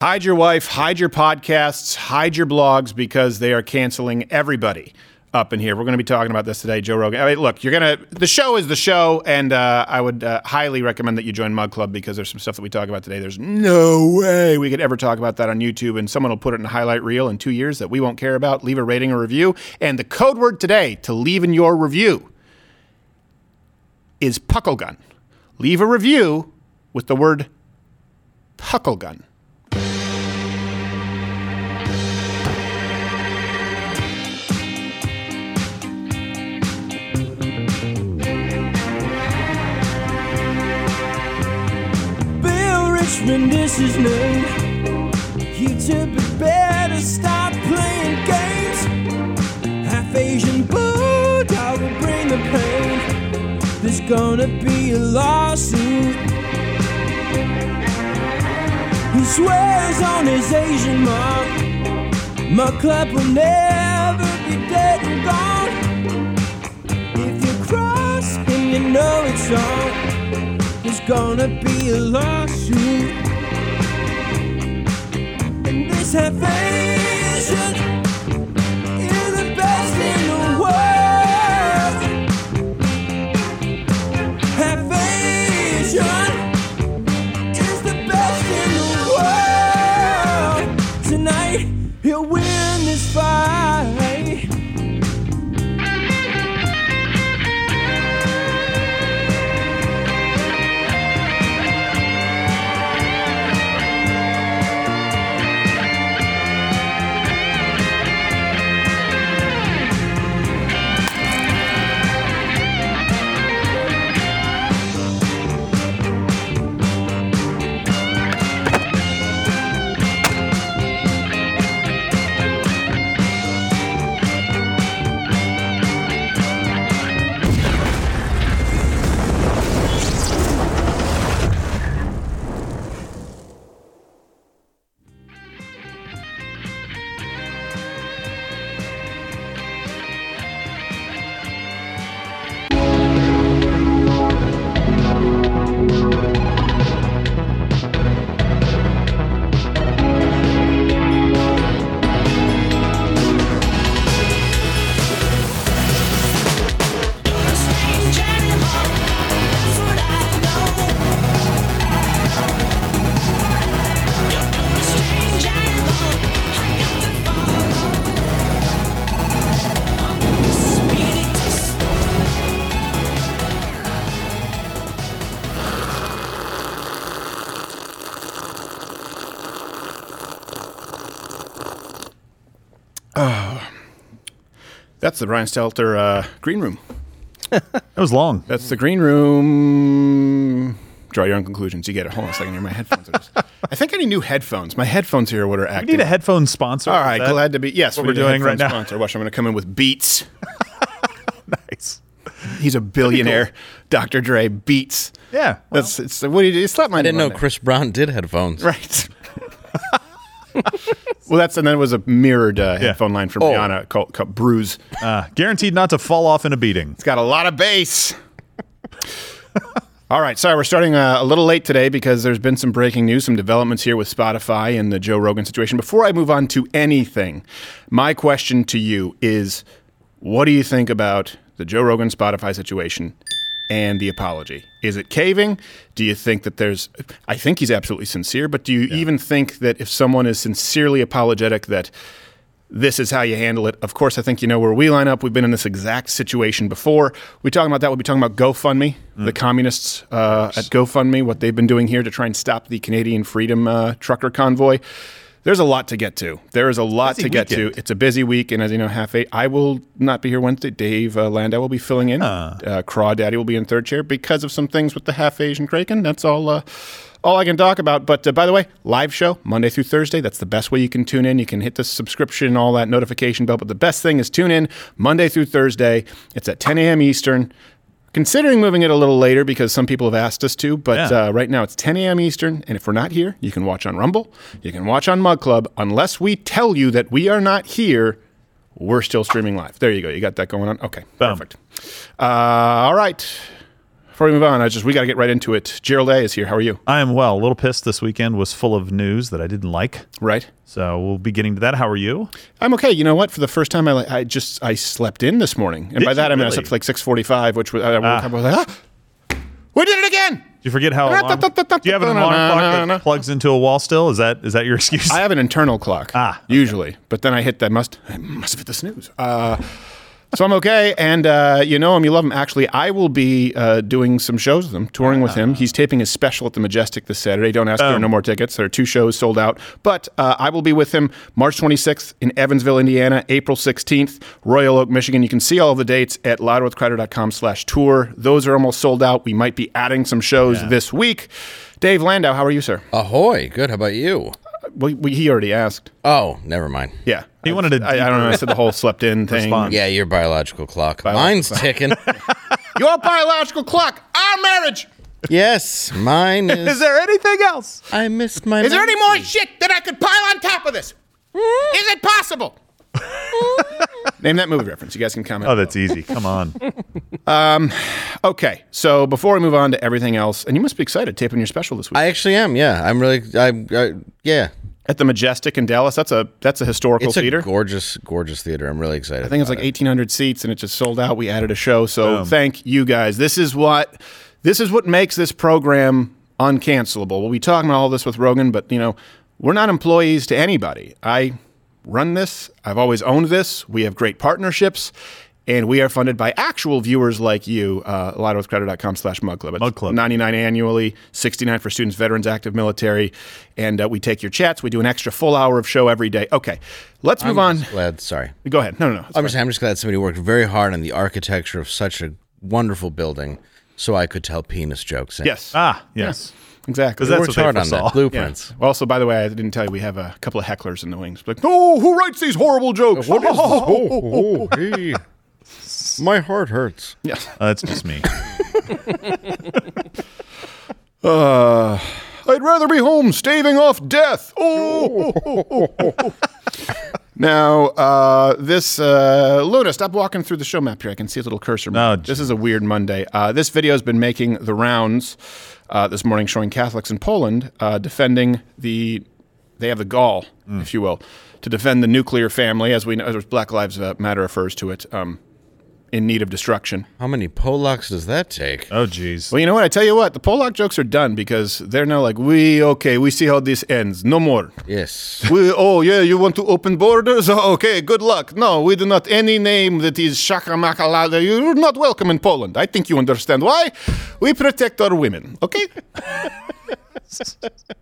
Hide your wife, hide your podcasts, hide your blogs because they are canceling everybody up in here. We're going to be talking about this today, Joe Rogan. I mean, look, you're going to, the show is the show, and uh, I would uh, highly recommend that you join Mug Club because there's some stuff that we talk about today. There's no way we could ever talk about that on YouTube, and someone will put it in a highlight reel in two years that we won't care about. Leave a rating or review. And the code word today to leave in your review is Pucklegun. Leave a review with the word Pucklegun. Bill Richmond is his name. You tip it better stop playing games. Half Asian bulldog will bring the pain. There's gonna be a lawsuit. He swears on his Asian mom. My club will never be dead and gone. If you cross him, you know it's on. There's gonna be a lawsuit. And this half Asian That's the Brian Stelter uh, green room. That was long. That's the green room. Draw your own conclusions. You get it. Hold on a second here. My headphones. Are just, I think I need new headphones. My headphones here are what are We need a headphone sponsor. All right, glad to be. Yes, what we we're need a doing right headphone now? Sponsor. Watch, I'm going to come in with Beats. Nice. He's a billionaire. Dr. Dre Beats. Yeah. well, That's it's. What do you do? You slapped my I didn't know there. Chris Brown did headphones. Right. well, that's and then it was a mirrored uh, headphone line from Oh. Rihanna called, called Bruise. uh, guaranteed not to fall off in a beating. It's got a lot of bass. All right, sorry, we're starting uh, a little late today because there's been some breaking news, some developments here with Spotify and the Joe Rogan situation. Before I move on to anything, my question to you is what do you think about the Joe Rogan Spotify situation and the apology? Is it caving? Do you think that there's I think he's absolutely sincere, but do you even think that if someone is sincerely apologetic that this is how you handle it. Of course, I think you know where we line up. We've been in this exact situation before. We talking about that. We'll be talking about GoFundMe, the communists uh, at GoFundMe, what they've been doing here to try and stop the Canadian Freedom uh, Trucker Convoy. There's a lot to get to. There is a lot Busy to get weekend. to. It's a busy week, and as you know, half eight. I will not be here Wednesday. Dave uh, Landau will be filling in. Uh, Craw Daddy will be in third chair because of some things with the half Asian Kraken. That's all. Uh, all I can talk about. But uh, by the way, live show Monday through Thursday. That's the best way you can tune in. You can hit the subscription, all that notification bell. But the best thing is tune in Monday through Thursday. It's at 10 a.m. Eastern. Considering moving it a little later because some people have asked us to, but Yeah. uh, right now it's 10 a.m. Eastern. And if we're not here, you can watch on Rumble. You can watch on Mug Club. Unless we tell you that we are not here, we're still streaming live. There you go. You got that going on? Okay, Boom. perfect. Uh, all right. Before we move on, I just we got to get right into it. Gerald A is here. How are you? I am well. A little pissed this weekend was full of news that I didn't like. Right. So we'll be getting to that. How are you? I'm okay. You know what? For the first time, I I just I slept in this morning, and Did by that I mean I slept like 6:45, which was I woke Ah. up, I was like, ah, we did it again. Did you forget how alarm? Do you have an alarm clock that plugs into a wall still? Is that is that your excuse? I have an internal clock. Ah, usually, but then I hit that must I must have hit the snooze. Uh, so I'm okay, and uh, you know him, you love him. Actually, I will be uh, doing some shows with him, touring with him. He's taping his special at the Majestic this Saturday. Don't ask, there are no more tickets. There are two shows sold out, but uh, I will be with him March 26th in Evansville, Indiana, April 16th, Royal Oak, Michigan. You can see all of the dates at louderwithcrowder.com/tour. Those are almost sold out. We might be adding some shows this week. Dave Landau, how are you, sir? Ahoy! Good. How about you? Well, we, he already asked. Oh, never mind. Yeah. He wanted to. I don't know. I said the whole slept in thing. Response. Yeah, your biological clock. Mine's ticking. Your biological clock, our marriage. yes, mine is. is there anything else? I missed my. Is there any more shit that I could pile on top of this? Is it possible? Name that movie reference. You guys can comment. Oh, that's easy. Come on. Um, okay, so before we move on to everything else, and you must be excited taping your special this week I actually am. Yeah, I'm really. I. I yeah. At the Majestic in Dallas. That's a that's a historical It's a theater. gorgeous, gorgeous theater. I'm really excited. I think it's like 1,800 seats, and it just sold out. We added a show, so thank you guys. This is what this is what makes this program uncancelable. We'll be talking about all this with Rogan, but you know, we're not employees to anybody. I run this. I've always owned this. We have great partnerships. And we are funded by actual viewers like you. Uh, louderwithcrowder.com slash mug club. It's Mug Club. 99 annually, 69 for students, veterans, active military. And uh, we take your chats. We do an extra full hour of show every day. Okay, let's move on. Glad. Sorry. Go ahead. No, no, no. I'm just. I'm just glad somebody worked very hard on the architecture of such a wonderful building, so I could tell penis jokes. In. Yes. Ah, yes. Exactly. Because that's worked what hard on foresaw. that. Blueprints. Well, also, by the way, I didn't tell you we have a couple of hecklers in the wings. Like, oh, who writes these horrible jokes? What is this? Oh, oh, hey. My heart hurts. Yeah. Uh, that's just me. Uh, I'd rather be home staving off death. Oh. now, uh, this uh, Luna, stop walking through the show map here. I can see a little cursor. Oh, this is a weird Monday. Uh, this video has been making the rounds uh, this morning, showing Catholics in Poland uh, defending the. They have the gall, if you will, to defend the nuclear family, as we know, as Black Lives uh, Matter refers to it, um, in need of destruction. How many Polacks does that take? Oh, geez. Well, you know what? I tell you what, the Polak jokes are done because they're now like, we okay, we see how this ends. No more. Yes. We, oh yeah, you want to open borders? Oh, okay, good luck. No, we do not. Any name that is shakamakalada, you're not welcome in Poland. I think you understand why. We protect our women. Okay.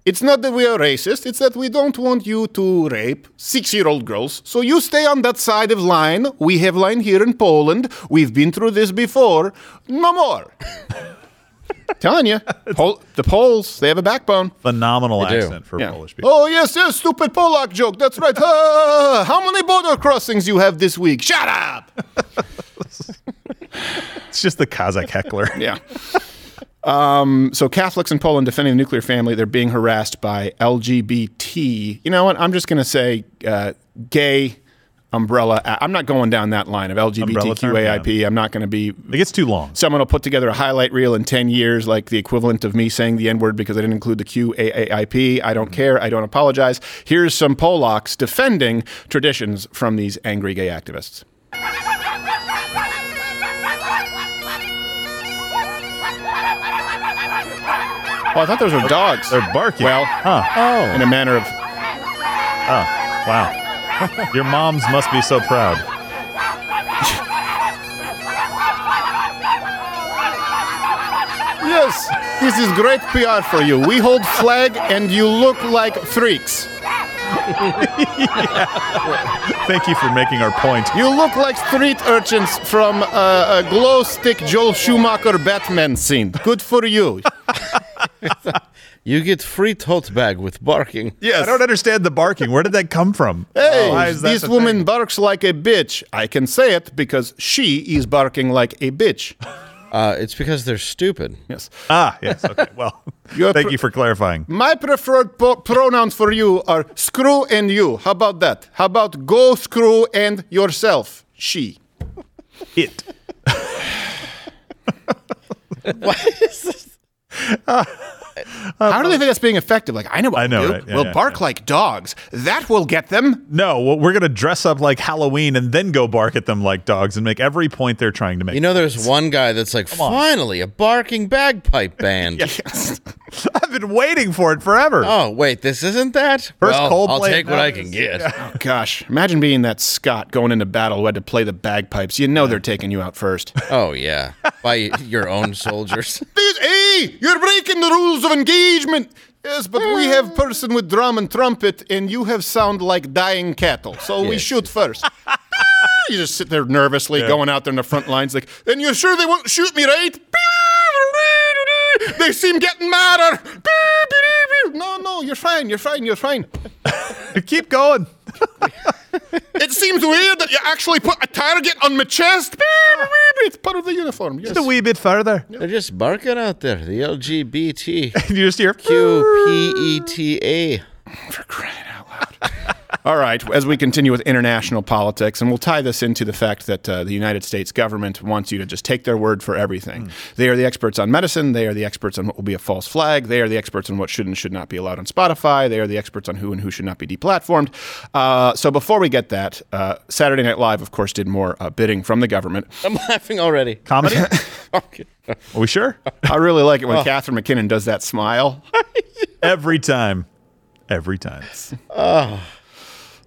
it's not that we are racist. It's that we don't want you to rape six-year-old girls. So you stay on that side of line. We have line here in Poland. We've been through this before. No more. Telling you, Pol- the Poles, they have a backbone. Phenomenal They do. accent for Yeah. Polish people. Oh yes, yes, stupid Polak joke. That's right. Ah, how many border crossings you have this week? Shut up. It's just the Kazakh heckler. Yeah. Um, so Catholics in Poland defending the nuclear family, they're being harassed by LGBT. You know what? I'm just going to say uh, gay umbrella. I'm not going down that line of LGBTQAIP. I'm not going to be. It gets too long. Someone will put together a highlight reel in 10 years, like the equivalent of me saying the N word because I didn't include the QAAIP. I don't care. I don't apologize. Here's some Polacks defending traditions from these angry gay activists. Oh, I thought those were dogs. They're barking. Well, huh. Oh, in a manner of Oh, wow. Your moms must be so proud. Yes, this is great PR for you. We hold flag and you look like freaks. Thank you for making our point. You look like street urchins from uh, a glow stick Joel Schumacher Batman scene. Good for you. You get free tote bag with barking. Yes. I don't understand the barking. Where did that come from? Hey, Why is this woman thing? barks like a bitch. I can say it because she is barking like a bitch. Uh, it's because they're stupid. Yes. Ah, yes. Okay. Well, You're thank pr- you for clarifying. My preferred po- pronouns for you are screw and you. How about that? How about go screw and yourself? She. It. what is this? How do they think that's being effective? Like, I know what I know, we'll do. right? Yeah, we'll yeah, bark yeah. like dogs. That will get them. No, well, we're gonna dress up like Halloween and then go bark at them like dogs and make every point they're trying to make. You know, there's one guy that's like, finally, a barking bagpipe band. I've been waiting for it forever. Oh, wait, this isn't that? First well, Coldplay I'll take what I can get. Oh, gosh, imagine being that Scot going into battle who had to play the bagpipes. You know they're taking you out first. Oh, yeah. By your own soldiers. These- hey, you're breaking the rules of engagement. Yes, but we have person with drum and trumpet, and you have sound like dying cattle. So we Yes. shoot first. you just sit there nervously, going out there in the front lines, like, and you're sure they won't shoot me, right? They seem getting madder. No, no, you're fine. You're fine. You're fine. Keep going. It seems weird that you actually put a target on my chest. It's part of the uniform. Yes. Just a wee bit further. They're just barking out there. The LGBT. You just hear. Q P E T A. For crying out loud. All right, as we continue with international politics, and we'll tie this into the fact that uh, the United States government wants you to just take their word for everything. They are the experts on medicine. They are the experts on what will be a false flag. They are the experts on what should and should not be allowed on Spotify. They are the experts on who and who should not be deplatformed. Uh, so before we get that, uh, Saturday Night Live, of course, did more uh, bidding from the government. I'm laughing already. Comedy? Okay. Are we sure? I really like it when Catherine McKinnon does that smile. Every time. Every time. Oh,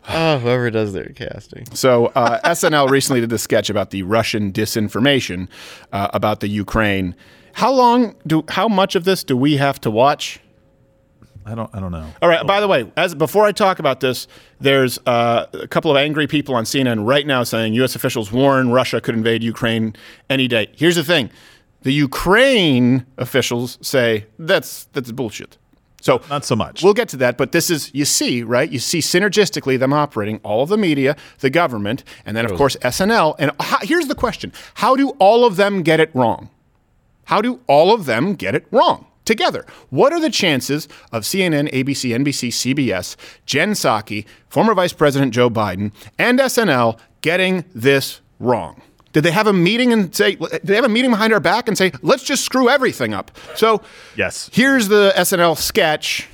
whoever does their casting. So uh, SNL recently did a sketch about the Russian disinformation uh, about the Ukraine. How long do? How much of this do we have to watch? I don't. I don't know. All right. By the way, as before I talk about this, there's uh, a couple of angry people on CNN right now saying U.S. officials warn Russia could invade Ukraine any day. Here's the thing: the Ukraine officials say that's that's bullshit. So Not so much. We'll get to that, but this is you see right. You see synergistically them operating all of the media, the government, and then of course SNL. And how, here's the question: How do all of them get it wrong? How do all of them get it wrong together? What are the chances of CNN, ABC, NBC, CBS, Jen Psaki, former Vice President Joe Biden, and SNL getting this wrong? Did they have a meeting and say, did they have a meeting behind our back and say, let's just screw everything up? So, Yes. here's the SNL sketch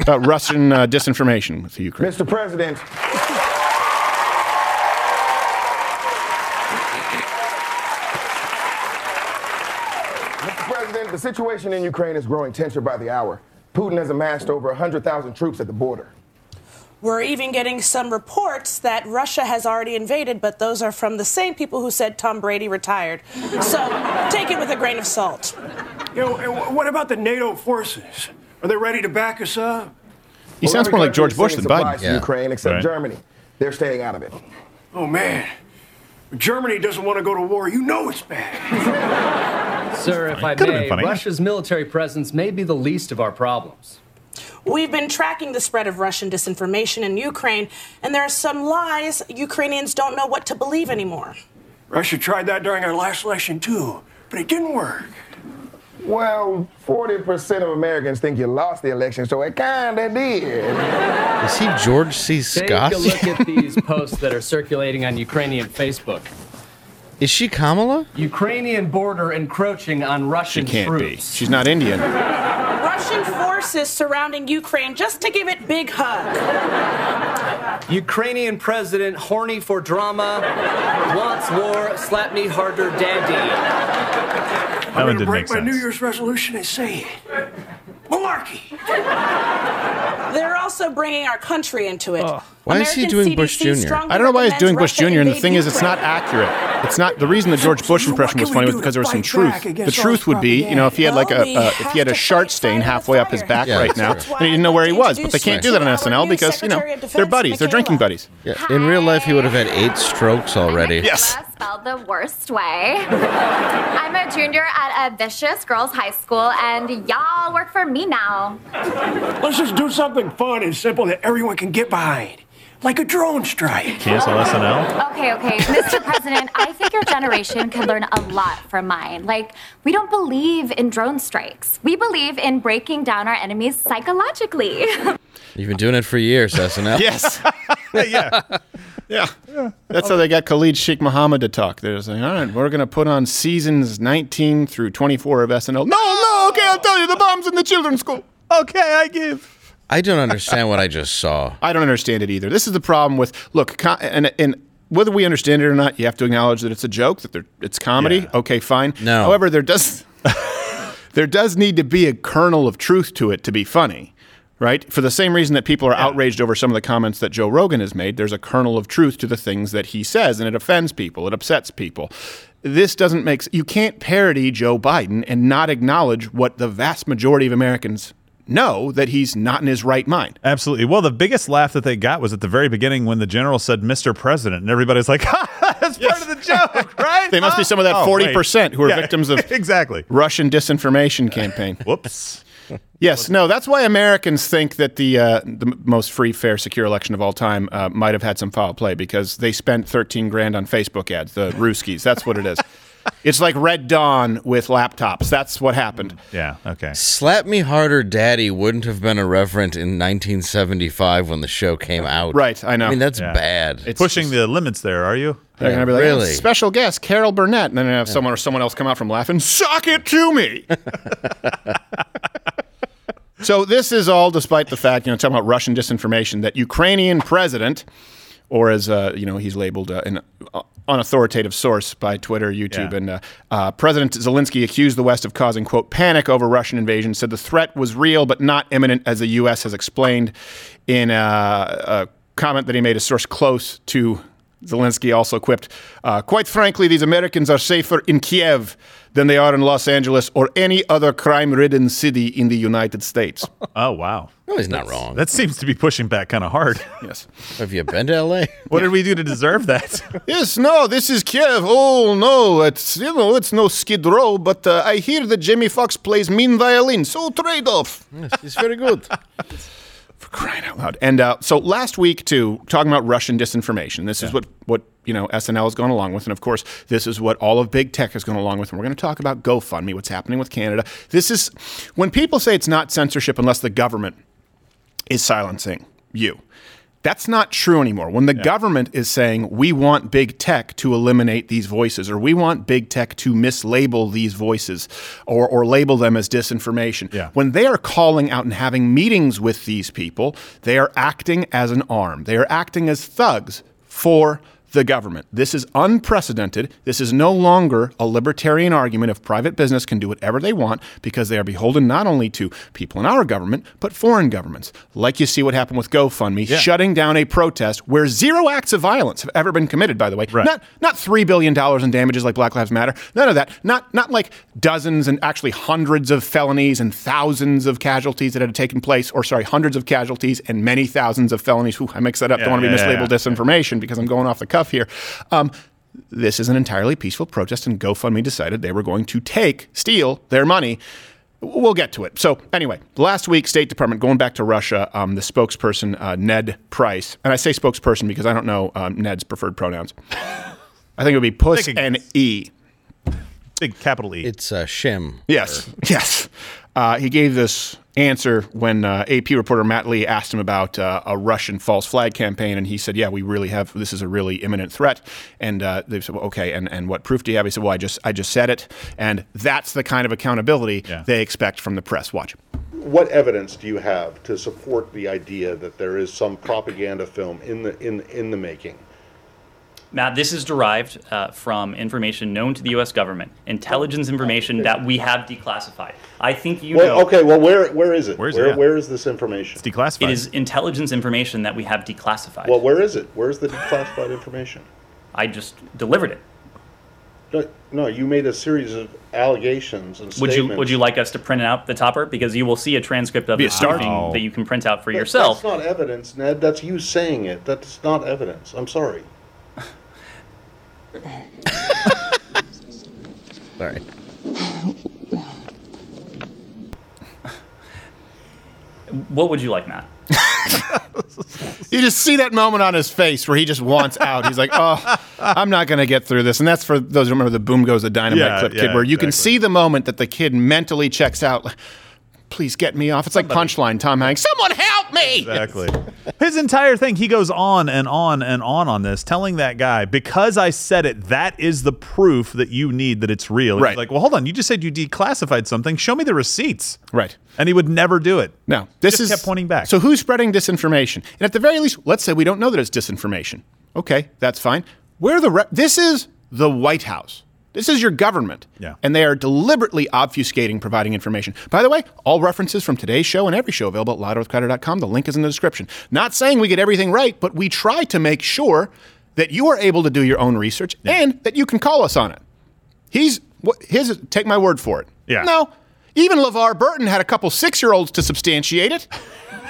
about Russian uh, disinformation with the Ukraine. Mr. President, Mr. President, the situation in Ukraine is growing tenser by the hour. Putin has amassed over 100,000 troops at the border. We're even getting some reports that Russia has already invaded, but those are from the same people who said Tom Brady retired. So take it with a grain of salt. You know, what about the NATO forces? Are they ready to back us up? He Well, sounds more like George Bush than supplies Biden. Yeah. Ukraine, except Right. Germany. They're staying out of it. Oh, man. Germany doesn't want to go to war. You know it's bad. Sir, if I Could've been may, funny. Russia's military presence may be the least of our problems. We've been tracking the spread of Russian disinformation in Ukraine, and there are some lies Ukrainians don't know what to believe anymore. Russia tried that during our last election, too, but it didn't work. Well, 40% of Americans think you lost the election, so it kinda did. Is he George C. Scott? Take a look at these posts that are circulating on Ukrainian Facebook. Is she Kamala? Ukrainian border encroaching on Russian She Russian can't be. troops. She's not Indian. Russian forces surrounding Ukraine just to give it big hug. Ukrainian president, horny for drama, wants war, slap me harder, daddy. That I'm one going to didn't break make my sense. New Year's resolution and say it. Malarkey. They're also bringing our country into it. Why is he doing Bush Jr.? I don't know why he's doing Bush Jr. And the thing is, it's not accurate. It's not the reason the George Bush impression was funny was because there was some truth. The truth would be, you know, if he had like a, Well, uh, if he had a to shart stain halfway up his back Yeah, right now, true. and he didn't know where he was, but they can't do that on That's why I SNL because you know they're buddies, they're drinking buddies. Yeah. In real life, he would have had eight strokes already. Yes. Michaela spelled the worst way. I'm a junior at a vicious girls' high school, and y'all work for me now. Let's just do something fun and simple that everyone can get behind. Like a drone strike. Cancel SNL. Okay, okay, Mr. President, I think your generation could learn a lot from mine. Like, we don't believe in drone strikes. We believe in breaking down our enemies psychologically. You've been doing it for years, SNL. Yes. yeah. Yeah. That's how they got Khalid Sheikh Mohammed to talk. They're saying, all right, we're going to put on seasons 19 through 24 of SNL. No, no, okay, I'll tell you, the bomb's in the children's school. Okay, I give. I don't understand what I just saw. I don't understand it either. This is the problem with, look, co- and, and whether we understand it or not, you have to acknowledge that it's a joke, that they're, it's comedy. Yeah. Okay, fine. No. However, there does, there does need to be a kernel of truth to it to be funny. Right? For the same reason that people are outraged over some of the comments that Joe Rogan has made, there's a kernel of truth to the things that he says, and it offends people, it upsets people. This doesn't make you can't parody Joe Biden and not acknowledge what the vast majority of Americans know that he's not in his right mind. Absolutely. Well, the biggest laugh that they got was at the very beginning when the general said "Mr. President," and everybody's like, ha, "That's part of the joke, right?" They must be some of that Oh, 40% who are Yeah, victims of exactly. Russian disinformation campaign. Whoops. Yes, no, that's why Americans think that the uh, the most free, fair, secure election of all time uh, might have had some foul play because they spent 13 grand on Facebook ads, the Ruskies. That's what it is. It's like Red Dawn with laptops. That's what happened. Yeah. Okay. Slap Me Harder Daddy wouldn't have been irreverent in 1975 when the show came out. Right, I know. I mean, that's Yeah. bad. It's Pushing just- the limits there, are you? They're going to be like, really? "Oh, special guest, Carol Burnett. And then have someone or someone else come out from laughing, suck it to me. so this is all despite the fact, you know, talking about Russian disinformation, that Ukrainian president, or as, uh, you know, he's labeled uh, an uh, unauthoritative source by Twitter, YouTube, Yeah. and uh, uh, President Zelensky accused the West of causing, quote, panic over Russian invasion, said the threat was real but not imminent, as the U.S. has explained in uh, a comment that he made a source close to Zelensky also quipped, uh, quite frankly, these Americans are safer in Kiev than they are in Los Angeles or any other crime ridden city in the United States. Oh wow. no, he's not wrong. That seems to be pushing back kind of hard. yes. Have you been to L.A.? What did we do to deserve that? Yes, no, this is Kiev. Oh, no, it's, you know, it's no Skid Row, but uh, I hear that Jamie Foxx plays mean violin, so trade off. yes, he's very good. Crying out loud. And uh, so last week, too, talking about Russian disinformation. This is what what you know SNL has gone along with, and of course, this is what all of big tech has gone along with. And we're going to talk about GoFundMe, what's happening with Canada. This is when people say it's not censorship unless the government is silencing you. That's not true anymore. When the government is saying we want big tech to eliminate these voices, or we want big tech to mislabel these voices, or, or label them as disinformation, Yeah. when they are calling out and having meetings with these people, they are acting as an arm. They are acting as thugs for the government. This is unprecedented. This is no longer a libertarian argument of private business can do whatever they want because they are beholden not only to people in our government, but foreign governments. Like you see what happened with GoFundMe, shutting down a protest where zero acts of violence have ever been committed, by the way. Right. Not not three billion dollars in damages like Black Lives Matter. None of that. Not not like dozens and actually hundreds of felonies and thousands of casualties that had taken place, or sorry, hundreds of casualties and many thousands of felonies. Whew, I mix that up. Yeah, Don't want to be yeah, yeah, mislabeled yeah. disinformation because I'm going off the cuff here. Um, this is an entirely peaceful protest, and GoFundMe decided they were going to take, steal their money. We'll get to it. So, anyway, last week, State Department, going back to Russia, um, the spokesperson, uh, Ned Price, and I say spokesperson because I don't know um, Ned's preferred pronouns. I think it would be puss Take a and. E. Big capital E. It's uh, Shim. Yes, yes. Uh, he gave this answer when uh, AP reporter Matt Lee asked him about uh, a Russian false flag campaign, and he said, "Yeah, we really have. This is a really imminent threat." And uh, they said, well, "Okay, and, and what proof do you have?" He said, "Well, I just I just said it, and that's the kind of accountability Yeah. they expect from the press." Watch. What evidence do you have to support the idea that there is some propaganda film in the in in the making? Matt, this is derived uh, from information known to the U.S. government, intelligence information that we have declassified. I think you Well, know. okay. Well, where where is it? Where's it where at? where is this information? It's declassified. It is intelligence information that we have declassified. Well, where is it? Where's the declassified information? I just delivered it. No, no, you made a series of allegations and Would statements. you Would you like us to print out the topper because you will see a transcript of Be a the briefing Wow. that you can print out for That- yourself. That's not evidence, Ned. That's you saying it. That's not evidence. I'm sorry. Sorry. What would you like, Matt? You just see that moment on his face where he just wants out. He's like, "Oh, I'm not going to get through this." And that's for those who remember the "Boom Goes the Dynamite" Yeah, clip yeah, kid, where you can see the moment that the kid mentally checks out. Please get me off. It's like punchline Tom Hanks. Someone help me. Exactly. His entire thing, he goes on and on and on on this, telling that guy, because I said it, that is the proof that you need that it's real. And Right. He's like, well, hold on. You just said you declassified something. Show me the receipts. Right. And he would never do it. No, this Just is kept pointing back. So who's spreading disinformation? And at the very least, let's say we don't know that it's disinformation. Okay, that's fine. Where are the re- this is the White House. This is your government. Yeah. And they are deliberately obfuscating providing information. By the way, all references from today's show and every show available at louderwithcrowder.com. The link is in the description. Not saying we get everything right, but we try to make sure that you are able to do your own research and that you can call us on it. He's his take my word for it. Yeah. No. Even LeVar Burton had a couple six year olds to substantiate it.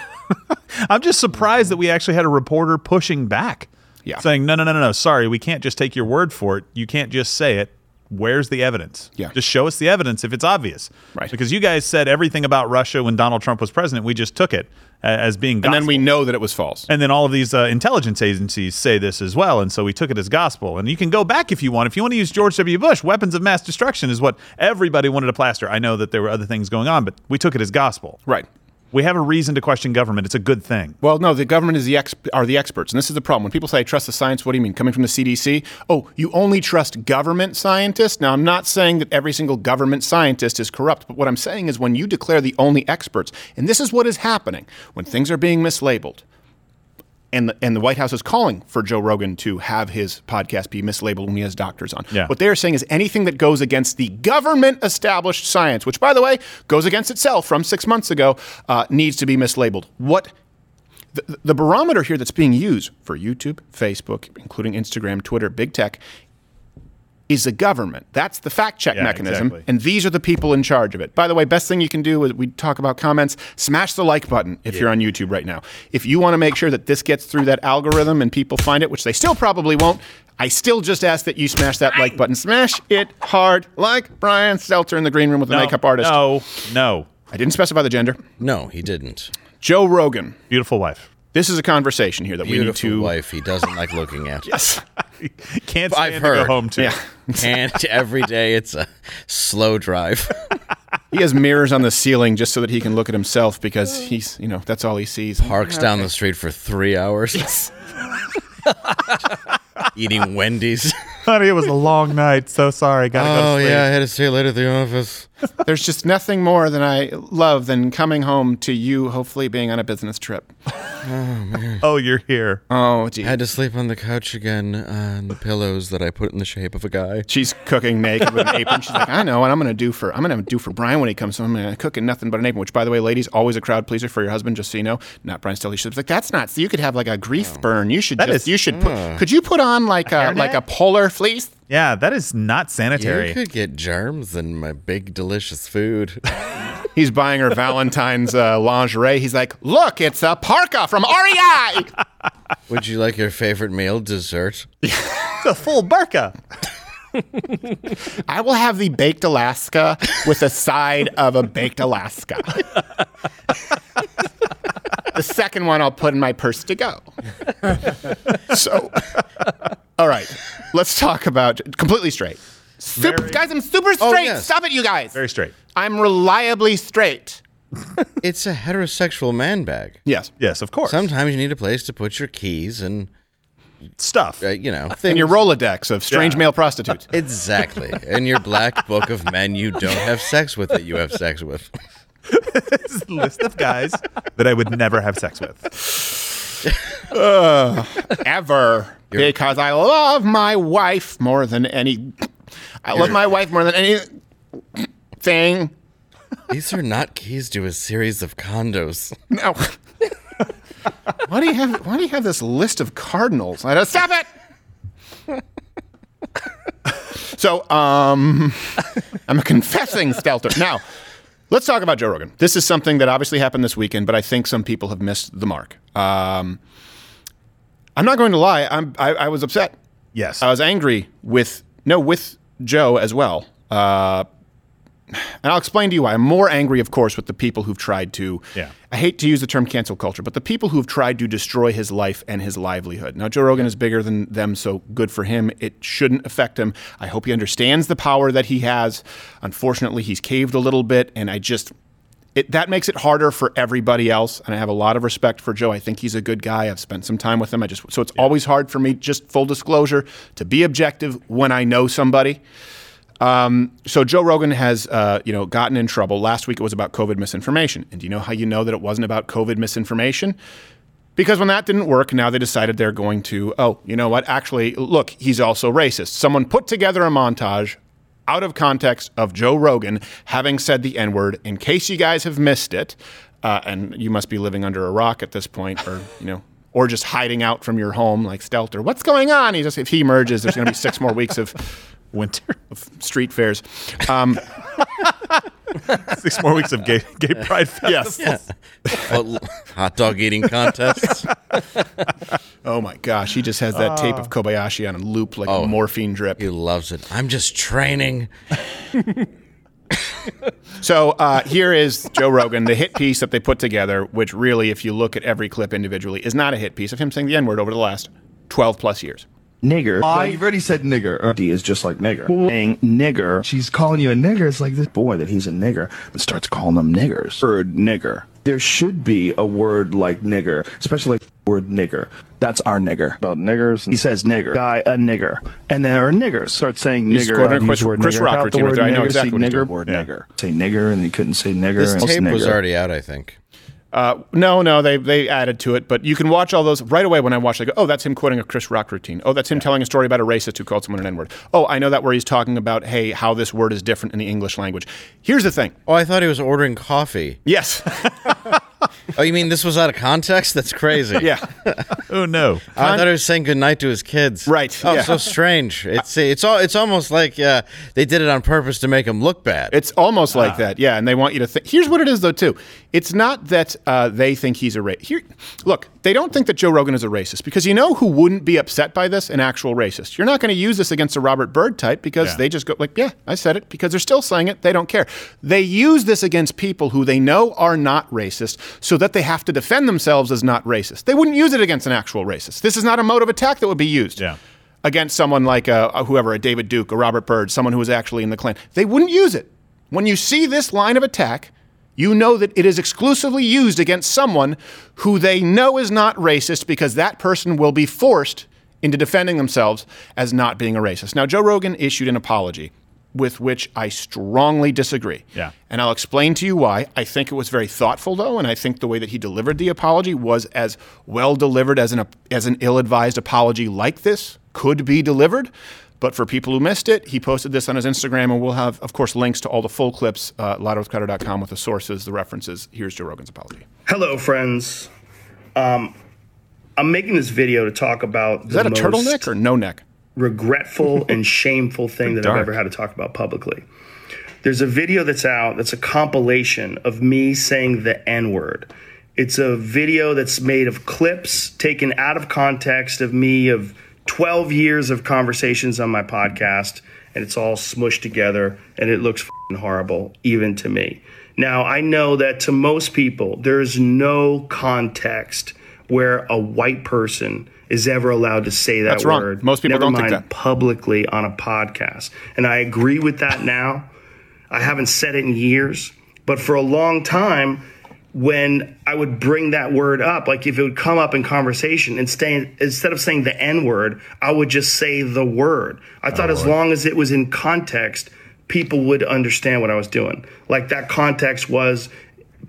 I'm just surprised that we actually had a reporter pushing back. Yeah. Saying, no, no, no, no, no. Sorry, we can't just take your word for it. You can't just say it. Where's the evidence? Yeah. Just show us the evidence if it's obvious. Right. Because you guys said everything about Russia when Donald Trump was president. We just took it uh, as being gospel. And then we know that it was false. And then all of these uh, intelligence agencies say this as well. And so we took it as gospel. And you can go back if you want. If you want to use George W. Bush, weapons of mass destruction is what everybody wanted to plaster. I know that there were other things going on, but we took it as gospel. Right. We have a reason to question government. It's a good thing. Well, no, the government is the ex- are the experts, and this is the problem. When people say I trust the science, what do you mean? Coming from the CDC? Oh, you only trust government scientists? Now, I'm not saying that every single government scientist is corrupt, but what I'm saying is when you declare the only experts, and this is what is happening when things are being mislabeled, and the, and the White House is calling for Joe Rogan to have his podcast be mislabeled when he has doctors on. Yeah. What they are saying is anything that goes against the government established science, which, by the way, goes against itself from six months ago, uh, needs to be mislabeled. What the, the barometer here that's being used for YouTube, Facebook, including Instagram, Twitter, big tech, is the government. That's the fact check Yeah, mechanism. exactly. And these are the people in charge of it. By the way, best thing you can do is we talk about comments, smash the like button if you're on YouTube right now. If you want to make sure that this gets through that algorithm and people find it, which they still probably won't, I still just ask that you smash that like button. Smash it hard, like Brian Stelter in the green room with the No, makeup artist. No, no. I didn't specify the gender. No, he didn't. Joe Rogan. Beautiful wife. This is a conversation here that we need Beautiful to. wife he doesn't like looking at. Yes. Can't I've stand to go home to. Yeah. And every day it's a slow drive. He has mirrors on the ceiling just so that he can look at himself because he's, you know, that's all he sees. Parks down the street for three hours. Eating Wendy's. Honey, it was a long night. So sorry. Gotta go Oh to sleep. yeah, I had to stay late at the office. There's just nothing more than I love than coming home to you, hopefully being on a business trip. Oh, oh, you're here. Oh, gee. I had to sleep on the couch again on the pillows that I put in the shape of a guy. She's cooking naked with an apron. She's like, I know what I'm going to do for I'm going to do for Brian when he comes home. I'm going to cook in nothing but an apron. Which, by the way, ladies, always a crowd pleaser for your husband. Just so you know, not Brian Stelter. She's like, that's not. So you could have like a grief burn. You should That just is- you should put. Could you put on like a, like a polar fleece? Yeah, that is not sanitary. You could get germs in my big delicious food. He's buying her Valentine's uh, lingerie. He's like, look, it's a parka from REI. Would you like your favorite meal, dessert? It's a full burqa. I will have the baked Alaska with a side of a baked Alaska. The second one I'll put in my purse to go. so, all right, let's talk about completely straight. Super, Very- guys, I'm super straight. Oh, yes. Stop it, you guys. Very straight. I'm reliably straight. It's a heterosexual man bag. Yes. Yes, of course. Sometimes you need a place to put your keys and, stuff. uh, you know, In things. your Rolodex of strange Yeah. male prostitutes. Exactly. In your black book of men you don't have sex with that you have sex with. This is a list of guys that I would never have sex with. ever because I love my wife more than any. I love my wife more than anything. These are not keys to a series of condos. No. why do you have? Why do you have this list of cardinals? I don't stop it. so, um, I'm a confessing, Stelter. Now, let's talk about Joe Rogan. This is something that obviously happened this weekend, but I think some people have missed the mark. Um, I'm not going to lie. I'm. I, I was upset. Yes. I was angry with no with Joe as well. Uh, and I'll explain to you why. I'm more angry, of course, with the people who've tried to. Yeah. I hate to use the term cancel culture, but the people who've tried to destroy his life and his livelihood. Now, Joe Rogan is bigger than them, so good for him. It shouldn't affect him. I hope he understands the power that he has. Unfortunately, he's caved a little bit, and I just. it, that makes it harder for everybody else. And I have a lot of respect for Joe. I think he's a good guy. I've spent some time with him. I just so it's always hard for me, just full disclosure, to be objective when I know somebody. Um, so Joe Rogan has, uh, you know, gotten in trouble. Last week it was about COVID misinformation. And do you know how you know that it wasn't about COVID misinformation? Because when that didn't work, now they decided they're going to, oh, you know what? Actually, look, he's also racist. Someone put together a montage out of context of Joe Rogan having said the N word. In case you guys have missed it, uh, and you must be living under a rock at this point, or, you know, or just hiding out from your home like Stelter. What's going on? He just, if he emerges, there's going to be six more weeks of winter of street fairs. Um, Six more weeks of gay, gay pride festivals. Yes. Well, hot dog eating contests. oh my gosh, he just has that tape of Kobayashi on a loop like a morphine drip. He loves it. I'm just training. So uh, here is Joe Rogan, the hit piece that they put together, which really, if you look at every clip individually, is not a hit piece of him saying the N word over the last 12 plus years. Nigger. Ah, I, you've already said nigger. Uh, or D is just like nigger. Saying nigger. She's calling you a nigger. It's like this boy that he's a nigger, but starts calling them niggers. Word nigger. There should be a word like nigger, especially like word nigger. That's our nigger. About niggers. He says nigger. Guy, a nigger. And then our niggers start saying nigger. quoting a I've Chris- word Chris nigger. Rock the word there. I know nigger, exactly say what nigger. Word Yeah. nigger. Say nigger, and he couldn't say nigger. This and tape was already out, I think. Uh, no, no, they they added to it, but you can watch all those right away. When I watch, I go, "Oh, that's him quoting a Chris Rock routine. Oh, that's him telling a story about a racist who called someone an N-word. Oh, I know that where he's talking about, hey, how this word is different in the English language. Here's the thing. Oh, I thought he was ordering coffee. Yes. oh, you mean this was out of context? That's crazy. Yeah. oh no. I thought he was saying goodnight to his kids. Right. Oh, yeah. so strange. It's it's all it's almost like uh, they did it on purpose to make him look bad. It's almost like that, yeah. And they want you to think. Here's what it is, though, too. It's not that uh, they think he's a racist. Here, look, they don't think that Joe Rogan is a racist because you know who wouldn't be upset by this? An actual racist. You're not going to use this against a Robert Byrd type because Yeah. they just go like, yeah, I said it because they're still saying it. They don't care. They use this against people who they know are not racist so that they have to defend themselves as not racist. They wouldn't use it against an actual racist. This is not a mode of attack that would be used Yeah. against someone like uh, whoever, a David Duke, a Robert Byrd, someone who was actually in the Klan. They wouldn't use it. When you see this line of attack, you know that it is exclusively used against someone who they know is not racist because that person will be forced into defending themselves as not being a racist. Now, Joe Rogan issued an apology with which I strongly disagree. Yeah. And I'll explain to you why. I think it was very thoughtful, though, and I think the way that he delivered the apology was as well delivered as an as an ill-advised apology like this could be delivered. But for people who missed it, he posted this on his Instagram, and we'll have, of course, links to all the full clips, uh, louderwithcrowder.com with the sources, the references. Here's Joe Rogan's apology. Hello, friends. Um, I'm making this video to talk about Is that a turtleneck or no neck? regretful and shameful thing that I've ever had to talk about publicly. There's a video that's out that's a compilation of me saying the N word. It's a video that's made of clips taken out of context of me of 12 years of conversations on my podcast, and it's all smushed together, and it looks fing horrible, even to me. Now, I know that to most people, there's no context where a white person is ever allowed to say that That's wrong. word. Most people Never don't think mind that. publicly on a podcast. And I agree with that now. I haven't said it in years, but for a long time, when I would bring that word up, like if it would come up in conversation, and stay, instead of saying the N word, I would just say the word. I thought as long as it was in context, people would understand what I was doing. Like that context was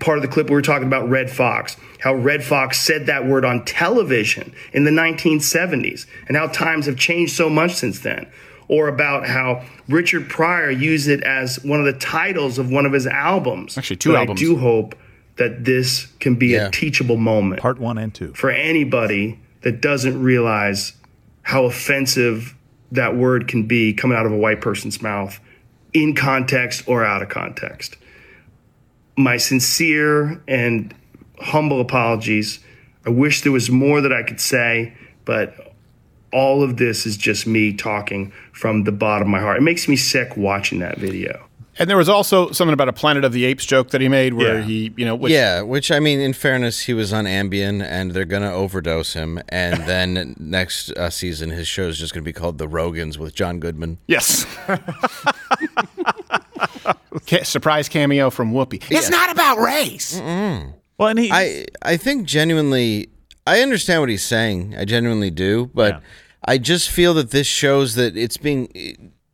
part of the clip we were talking about Redd Foxx, how Redd Foxx said that word on television in the 1970s, and how times have changed so much since then. Or about how Richard Pryor used it as one of the titles of one of his albums. Actually, two albums. I do hope that this can be Yeah. a teachable moment Part one and two. for anybody that doesn't realize how offensive that word can be coming out of a white person's mouth in context or out of context. My sincere and humble apologies. I wish there was more that I could say, but all of this is just me talking from the bottom of my heart. It makes me sick watching that video. And there was also something about a Planet of the Apes joke that he made where Yeah. he, you know, which, yeah, which I mean, in fairness, he was on Ambien, and they're gonna overdose him, and then next uh, season his show is just gonna be called The Rogans with John Goodman. Yes. Surprise cameo from Whoopi. It's not about race. Well, and he, I I think genuinely, I understand what he's saying. I genuinely do, but I just feel that this shows that it's being,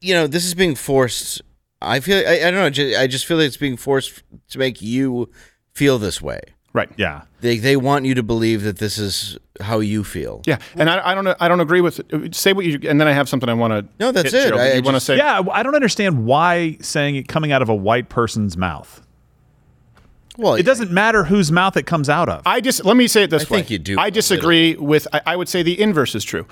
you know, this is being forced. I feel I, I don't know. ju- I just feel like it's being forced to make you feel this way. Right. Yeah. They they want you to believe that this is how you feel. Yeah, and I, I don't know. I don't agree with. Say what you, and then I have something I want to. No, that's it. I- I you want to say? yeah, I don't understand why saying it coming out of a white person's mouth. Well, it doesn't matter whose mouth it comes out of. I just let me say it this I way. think you do I disagree with. I, I would say the inverse is true.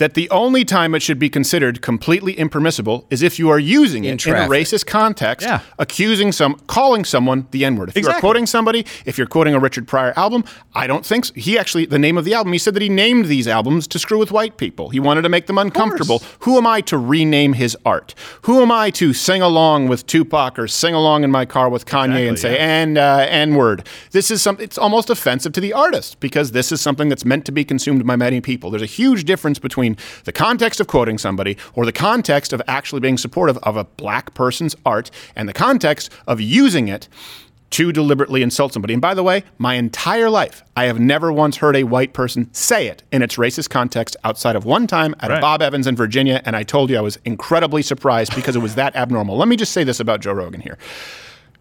That the only time it should be considered completely impermissible is if you are using it in, a racist context, Yeah. accusing some, calling someone the N word. If you're quoting somebody, if you're quoting a Richard Pryor album, I don't think so. he actually the name of the album. He said that he named these albums to screw with white people. He wanted to make them uncomfortable. Who am I to rename his art? Who am I to sing along with Tupac or sing along in my car with Kanye and say Exactly, and uh, N word. This is something. It's almost offensive to the artist because this is something that's meant to be consumed by many people. There's a huge difference between the context of quoting somebody or the context of actually being supportive of a black person's art and the context of using it to deliberately insult somebody. And by the way, my entire life, I have never once heard a white person say it in its racist context outside of one time at a Right. Bob Evans in Virginia. And I told you I was incredibly surprised because it was that abnormal. Let me just say this about Joe Rogan here.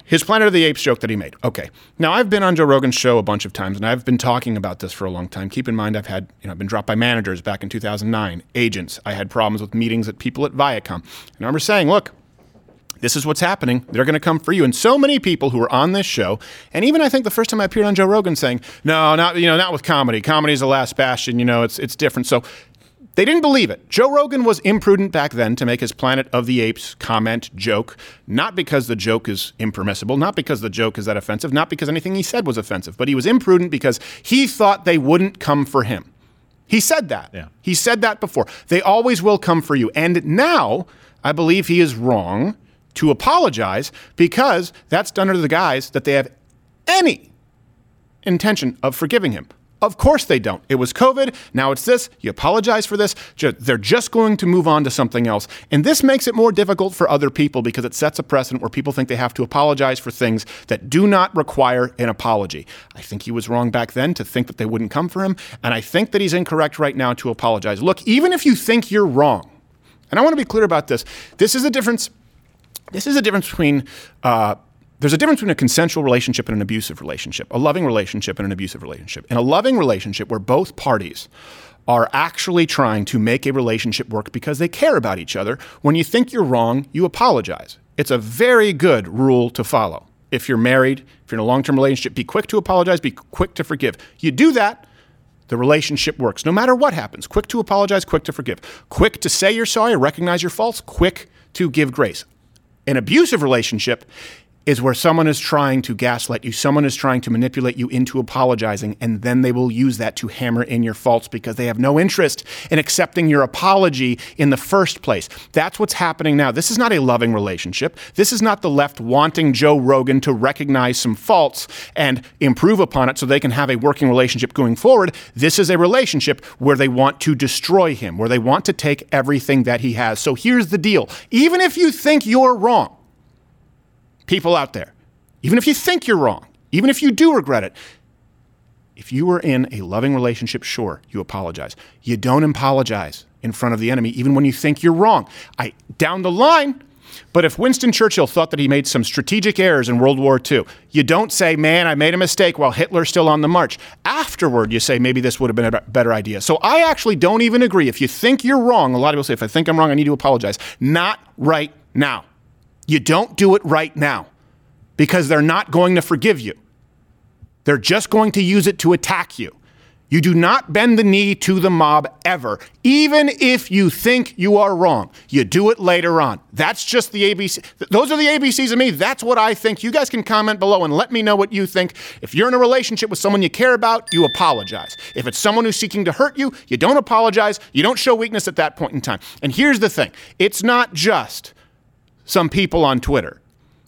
His Planet of the Apes joke that he made. Okay. Now I've been on Joe Rogan's show a bunch of times and I've been talking about this for a long time. Keep in mind I've had, you know, I've been dropped by managers back in 2009, agents. I had problems with meetings at people at Viacom. And I remember saying, look, this is what's happening. They're going to come for you. And so many people who were on this show, and even I think the first time I appeared on Joe Rogan saying, no, not you know, not with comedy. Comedy is the last bastion. You know, it's it's different. So they didn't believe it. Joe Rogan was imprudent back then to make his Planet of the Apes comment joke, not because the joke is impermissible, not because the joke is that offensive, not because anything he said was offensive, but he was imprudent because he thought they wouldn't come for him. He said that. Yeah. He said that before. They always will come for you. And now I believe he is wrong to apologize because that's done under the guise that they have any intention of forgiving him. Of course they don't. It was COVID. Now it's this. You apologize for this. They're just going to move on to something else. And this makes it more difficult for other people because it sets a precedent where people think they have to apologize for things that do not require an apology. I think he was wrong back then to think that they wouldn't come for him. And I think that he's incorrect right now to apologize. Look, even if you think you're wrong, and I want to be clear about this, this is a difference. This is a difference between. Uh, there's a difference between a consensual relationship and an abusive relationship, a loving relationship and an abusive relationship. In a loving relationship where both parties are actually trying to make a relationship work because they care about each other, when you think you're wrong, you apologize. It's a very good rule to follow. If you're married, if you're in a long term relationship, be quick to apologize, be quick to forgive. You do that, the relationship works. No matter what happens, quick to apologize, quick to forgive, quick to say you're sorry, recognize your faults, quick to give grace. An abusive relationship is where someone is trying to gaslight you, someone is trying to manipulate you into apologizing, and then they will use that to hammer in your faults because they have no interest in accepting your apology in the first place. That's what's happening now. This is not a loving relationship. This is not the left wanting Joe Rogan to recognize some faults and improve upon it so they can have a working relationship going forward. This is a relationship where they want to destroy him, where they want to take everything that he has. So here's the deal even if you think you're wrong, people out there, even if you think you're wrong, even if you do regret it, if you were in a loving relationship, sure, you apologize. You don't apologize in front of the enemy, even when you think you're wrong. I down the line. But if Winston Churchill thought that he made some strategic errors in World War II, you don't say, man, I made a mistake while Hitler's still on the march. Afterward, you say, maybe this would have been a better idea. So I actually don't even agree. If you think you're wrong, a lot of people say, if I think I'm wrong, I need to apologize. Not right now. You don't do it right now because they're not going to forgive you. They're just going to use it to attack you. You do not bend the knee to the mob ever, even if you think you are wrong. You do it later on. That's just the ABC. Those are the ABCs of me. That's what I think. You guys can comment below and let me know what you think. If you're in a relationship with someone you care about, you apologize. If it's someone who's seeking to hurt you, you don't apologize. You don't show weakness at that point in time. And here's the thing it's not just some people on Twitter.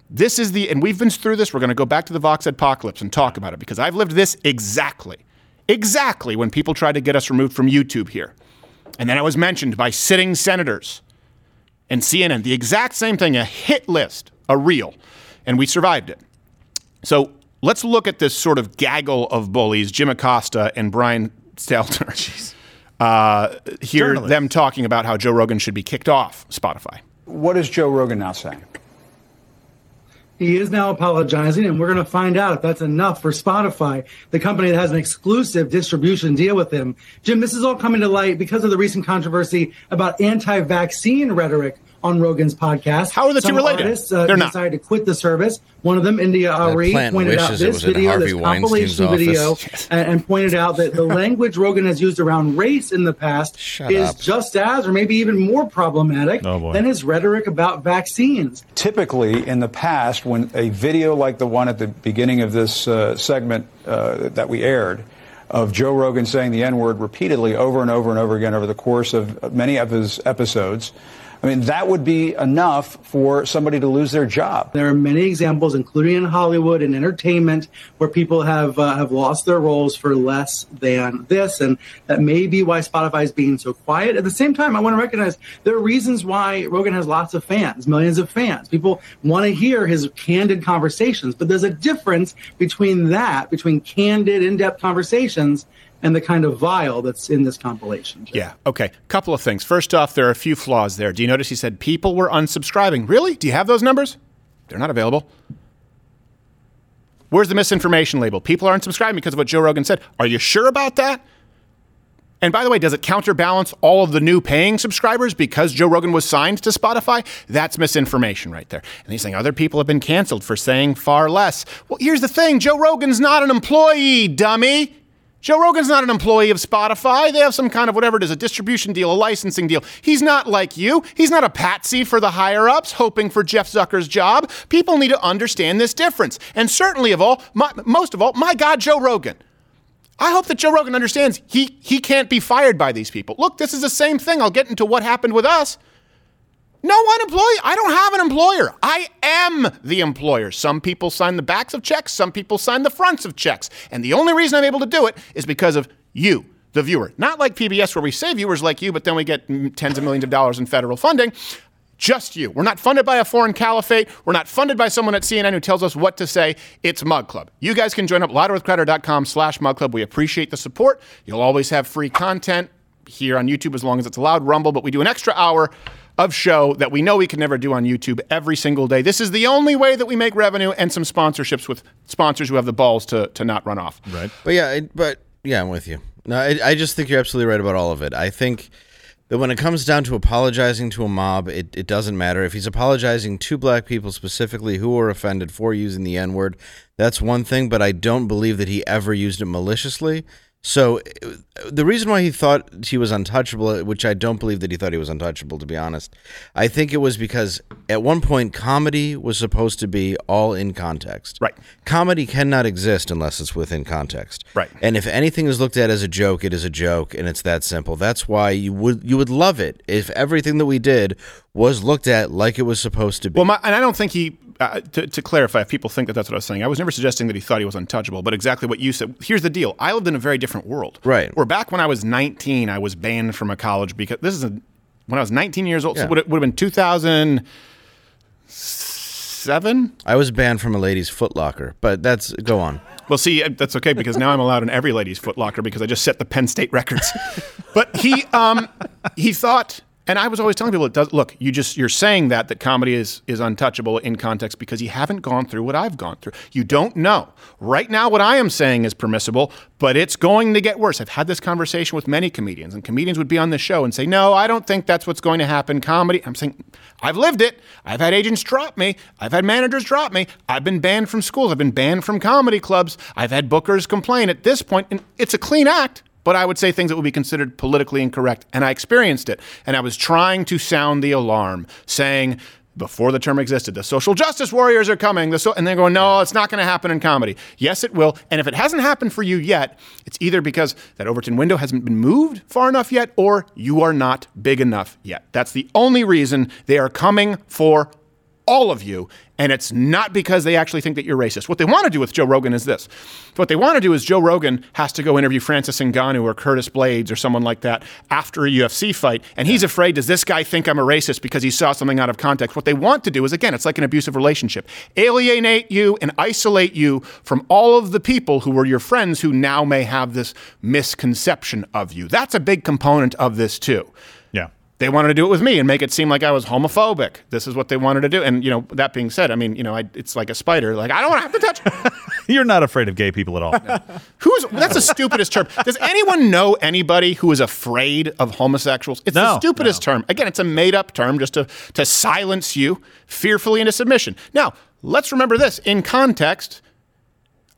This is the, and we've been through this. We're going to go back to the Vox apocalypse and talk about it because I've lived this exactly, exactly when people tried to get us removed from YouTube here. And then I was mentioned by sitting senators and CNN, the exact same thing, a hit list a real, and we survived it. So let's look at this sort of gaggle of bullies, Jim Acosta and Brian Stelter. Uh, hear them talking about how Joe Rogan should be kicked off Spotify. What is Joe Rogan now saying? He is now apologizing, and we're going to find out if that's enough for Spotify, the company that has an exclusive distribution deal with him. Jim, this is all coming to light because of the recent controversy about anti-vaccine rhetoric on Rogan's podcast. How are the two Some related? Artists, uh, They're not. decided to quit the service. One of them, India Arie, plant pointed out this video, this Weinstein's compilation office. video, Yes. and, and pointed out that the language Rogan has used around race in the past is up. just as, or maybe even more problematic Oh, than his rhetoric about vaccines. Typically, in the past, when a video like the one at the beginning of this uh, segment uh, that we aired, of Joe Rogan saying the N word repeatedly over and over and over again over the course of many of his episodes, I mean, that would be enough for somebody to lose their job. There are many examples, including in Hollywood and entertainment, where people have uh, have lost their roles for less than this, and that may be why Spotify is being so quiet. At the same time, I want to recognize there are reasons why Rogan has lots of fans, millions of fans. People want to hear his candid conversations, but there's a difference between that, between candid, in-depth conversations, and the kind of vile that's in this compilation. Yeah. Okay. Couple of things. First off, there are a few flaws there. Do you notice he said people were unsubscribing? Really? Do you have those numbers? They're not available. Where's the misinformation label? People are unsubscribing because of what Joe Rogan said. Are you sure about that? And by the way, does it counterbalance all of the new paying subscribers because Joe Rogan was signed to Spotify? That's misinformation right there. And he's saying other people have been canceled for saying far less. Well, here's the thing Joe Rogan's not an employee, dummy. Joe Rogan's not an employee of Spotify. They have some kind of whatever it is, a distribution deal, a licensing deal. He's not like you. He's not a patsy for the higher ups hoping for Jeff Zucker's job. People need to understand this difference. And certainly of all, my, most of all, my God, Joe Rogan. I hope that Joe Rogan understands he he can't be fired by these people. Look, this is the same thing. I'll get into what happened with us. No one employee. I don't have an employer. I am the employer. Some people sign the backs of checks, some people sign the fronts of checks. And the only reason I'm able to do it is because of you, the viewer. Not like PBS where we say viewers like you, but then we get tens of millions of dollars in federal funding. Just you. We're not funded by a foreign caliphate. We're not funded by someone at CNN who tells us what to say. It's Mug Club. You guys can join up louderwithcrowder.com slash Mug Club. We appreciate the support. You'll always have free content here on YouTube as long as it's allowed, Rumble, but we do an extra hour of show that we know we can never do on YouTube every single day. This is the only way that we make revenue and some sponsorships with sponsors who have the balls to, to not run off. Right. But yeah, I- but yeah, I'm with you. No, I, I just think you're absolutely right about all of it. I think that when it comes down to apologizing to a mob, it, it doesn't matter. If he's apologizing to black people specifically who were offended for using the N word, that's one thing, but I don't believe that he ever used it maliciously. So uh, the reason why he thought he was untouchable, which I don't believe that he thought he was untouchable, to be honest, I think it was because at one point comedy was supposed to be all in context. Right. Comedy cannot exist unless it's within context. Right. And if anything is looked at as a joke, it is a joke, and it's that simple. That's why you would you would love it if everything that we did was looked at like it was supposed to be. Well, my, and I don't think he, uh, to, to clarify, if people think that that's what I was saying, I was never suggesting that he thought he was untouchable, but exactly what you said. Here's the deal I lived in a very different world. Right. Where back when I was 19, I was banned from a college because this is a, when I was 19 years old, so Yeah. it would, would have been 2007. I was banned from a lady's footlocker, but that's go on. Well, see, uh, that's okay because now I'm allowed in every lady's footlocker because I just set the Penn State records. but he, um, he thought, and I was always telling people, does. Look, you just you're saying that that comedy is is untouchable in context because you haven't gone through what I've gone through. You don't know. Right now, what I am saying is permissible, but it's going to get worse. I've had this conversation with many comedians, and comedians would be on the show and say, "No, I don't think that's what's going to happen." Comedy. I'm saying, I've lived it. I've had agents drop me. I've had managers drop me. I've been banned from schools. I've been banned from comedy clubs. I've had bookers complain. At this point, and it's a clean act. But I would say things that would be considered politically incorrect. And I experienced it. And I was trying to sound the alarm, saying, before the term existed, the social justice warriors are coming. The so- and they're going, no, it's not going to happen in comedy. Yes, it will. And if it hasn't happened for you yet, it's either because that Overton window hasn't been moved far enough yet, or you are not big enough yet. That's the only reason they are coming for all of you, and it's not because they actually think that you're racist. What they want to do with Joe Rogan is this. What they want to do is Joe Rogan has to go interview Francis Ngannou or Curtis Blaydes or someone like that after a UFC fight, and he's afraid, does this guy think I'm a racist because he saw something out of context? What they want to do is, again, it's like an abusive relationship. Alienate you and isolate you from all of the people who were your friends who now may have this misconception of you. That's a big component of this too. They wanted to do it with me and make it seem like I was homophobic. This is what they wanted to do. And, you know, that being said, I mean, you know, I, it's like a spider. Like, I don't want to have to touch. You're not afraid of gay people at all. Who's that's the stupidest term. Does anyone know anybody who is afraid of homosexuals? It's the No, stupidest term. Again, it's a made up term just to, to silence you fearfully into submission. Now, let's remember this in context.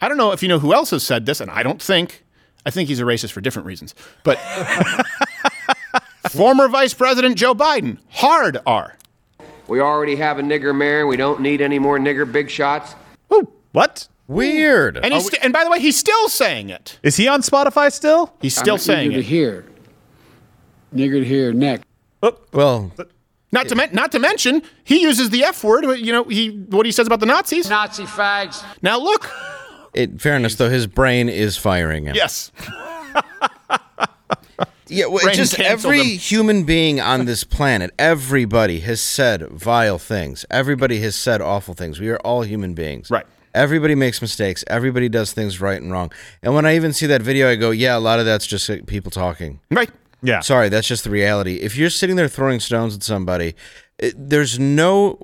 I don't know if you know who else has said this, and I don't think, I think he's a racist for different reasons. But former Vice President Joe Biden, hard R. We already have a nigger mayor. We don't need any more nigger big shots. Ooh, What? Weird. And, he's st- and by the way, he's still saying it. Is he on Spotify still? He's still saying nigger to it. here, nigger to here, neck. Oh, well, Not to men- not to mention, he uses the F word. You know, he what he says about the Nazis. Nazi fags. Now look. in fairness, though, his brain is firing him. Yes. Yeah, well, just every him. human being on this planet, everybody has said vile things. Everybody has said awful things. We are all human beings. Right. Everybody makes mistakes. Everybody does things right and wrong. And when I even see that video, I go, yeah, a lot of that's just uh, people talking. Right. Yeah. Sorry, that's just the reality. If you're sitting there throwing stones at somebody, it, there's no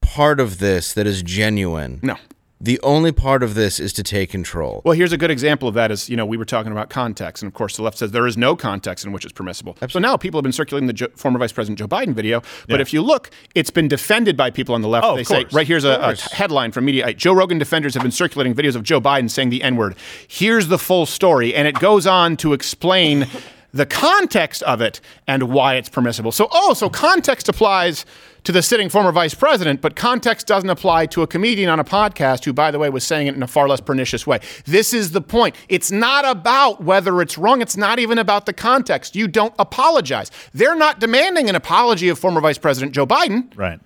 part of this that is genuine. No. The only part of this is to take control. Well, here's a good example of that is, you know, we were talking about context. And of course, the left says there is no context in which it's permissible. So now people have been circulating the jo- former Vice President Joe Biden video. But Yeah. if you look, it's been defended by people on the left. Oh, they of say, right here's a, Of a course. t- headline from Mediaite Joe Rogan defenders have been circulating videos of Joe Biden saying the N word. Here's the full story. And it goes on to explain the context of it and why it's permissible. So, oh, so context applies to the sitting former vice president, but context doesn't apply to a comedian on a podcast who, by the way, was saying it in a far less pernicious way. This is the point. It's not about whether it's wrong. It's not even about the context. You don't apologize. They're not demanding an apology of former vice president Joe Biden Right.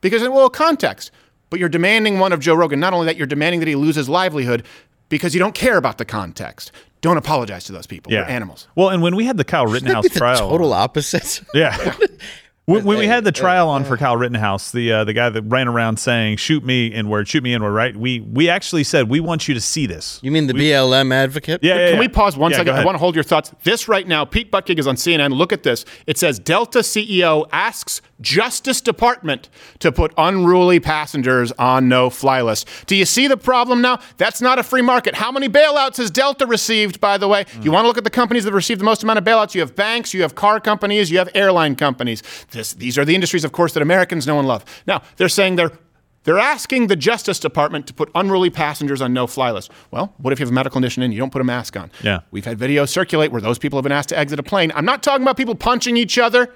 because, well, context. But you're demanding one of Joe Rogan. Not only that, you're demanding that he lose his livelihood because you don't care about the context. Don't apologize to those people. Yeah. They're animals. Well, and when we had the Kyle Rittenhouse be the trial, total opposite. Yeah. When, when we had the trial on for Kyle Rittenhouse, the uh, the guy that ran around saying "shoot me inward, shoot me inward," right? We we actually said we want you to see this. You mean the BLM advocate? Yeah, yeah, Can yeah. we pause one Yeah, second? I want to hold your thoughts. This right now, Pete Buttigieg is on CNN. Look at this. It says Delta CEO asks Justice Department to put unruly passengers on no-fly list. Do you see the problem now? That's not a free market. How many bailouts has Delta received? By the way, you want to look at the companies that have received the most amount of bailouts? You have banks, you have car companies, you have airline companies. This, these are the industries, of course, that Americans know and love. Now they're saying they're they're asking the Justice Department to put unruly passengers on no fly list. Well, what if you have a medical condition and you don't put a mask on? Yeah. We've had videos circulate where those people have been asked to exit a plane. I'm not talking about people punching each other,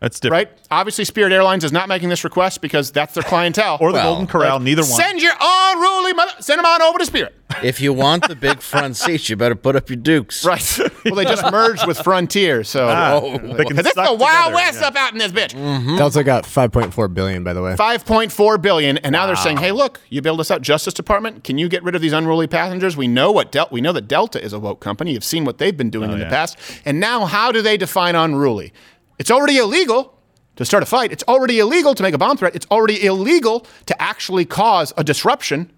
That's different. right? Obviously, Spirit Airlines is not making this request because that's their clientele. Or the Golden Corral, neither one. Send your unruly mother, send them on over to Spirit. If you want the big front seats, you better put up your dukes. Right. well, they just merged with Frontier, so Ah, Oh. they can Because it's suck the Wild together, West yeah. up out in this bitch. Mm-hmm. Delta got 5.4 billion, by the way. 5.4 billion and now they're saying hey look you bailed us out justice department can you get rid of these unruly passengers we know what Del- we know that delta is a woke company you've seen what they've been doing Oh, in yeah. the past and now how do they define unruly it's already illegal to start a fight it's already illegal to make a bomb threat it's already illegal to actually cause a disruption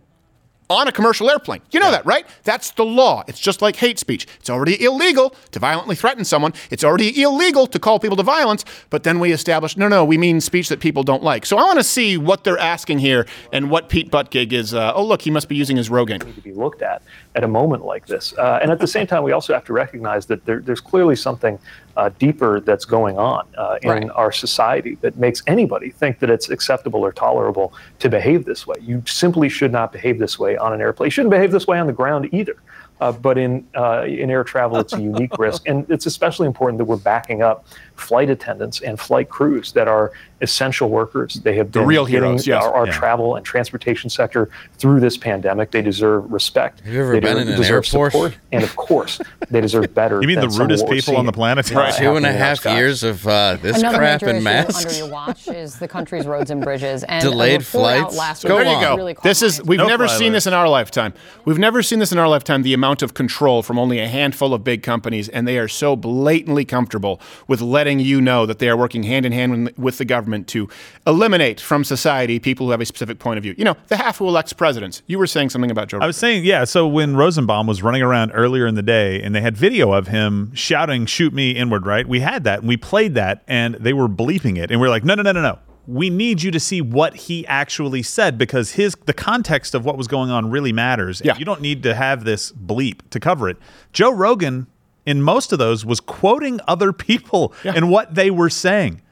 on a commercial airplane. You know that, right? That's the law. It's just like hate speech. It's already illegal to violently threaten someone. It's already illegal to call people to violence. But then we establish, no, no, we mean speech that people don't like. So I want to see what they're asking here and what Pete Buttigieg is. Uh, oh, look, he must be using his Rogan. Need to be looked at at a moment like this. Uh, and at the same time, we also have to recognize that there, there's clearly something uh, deeper that's going on uh, in Right. our society that makes anybody think that it's acceptable or tolerable to behave this way. You simply should not behave this way on an airplane. You shouldn't behave this way on the ground either. Uh, but in uh, in air travel, it's a unique risk, and it's especially important that we're backing up flight attendants and flight crews that are essential workers. They have The been real getting heroes, yes. our, our Yeah. travel and transportation sector through this pandemic. They deserve respect. Have you ever they been de- in an deserve airport? support, and of course, they deserve better. You mean than the rudest what we're people on the planet? uh, Two and a happening in our half skies. years of uh, this Another crap major and issue masks. under your watch is the country's roads and bridges. And Delayed report out flights? Last There week you go. really this is we've No never fly seen this in our lifetime. We've never seen this in our lifetime. The amount of control from only a handful of big companies, and they are so blatantly comfortable with letting you know that they are working hand in hand with the government to eliminate from society people who have a specific point of view. You know, the half who elects presidents. You were saying something about Joe. I was saying, yeah. So when Rosenbaum was running around earlier in the day, and they had video of him shouting, "Shoot me inward!" Right? We had that, and we played that, and they were bleeping it, and we are like, "No, no, no, no, no." We need you to see what he actually said because his the context of what was going on really matters. Yeah. You don't need to have this bleep to cover it. Joe Rogan, in most of those, was quoting other people and what they were saying.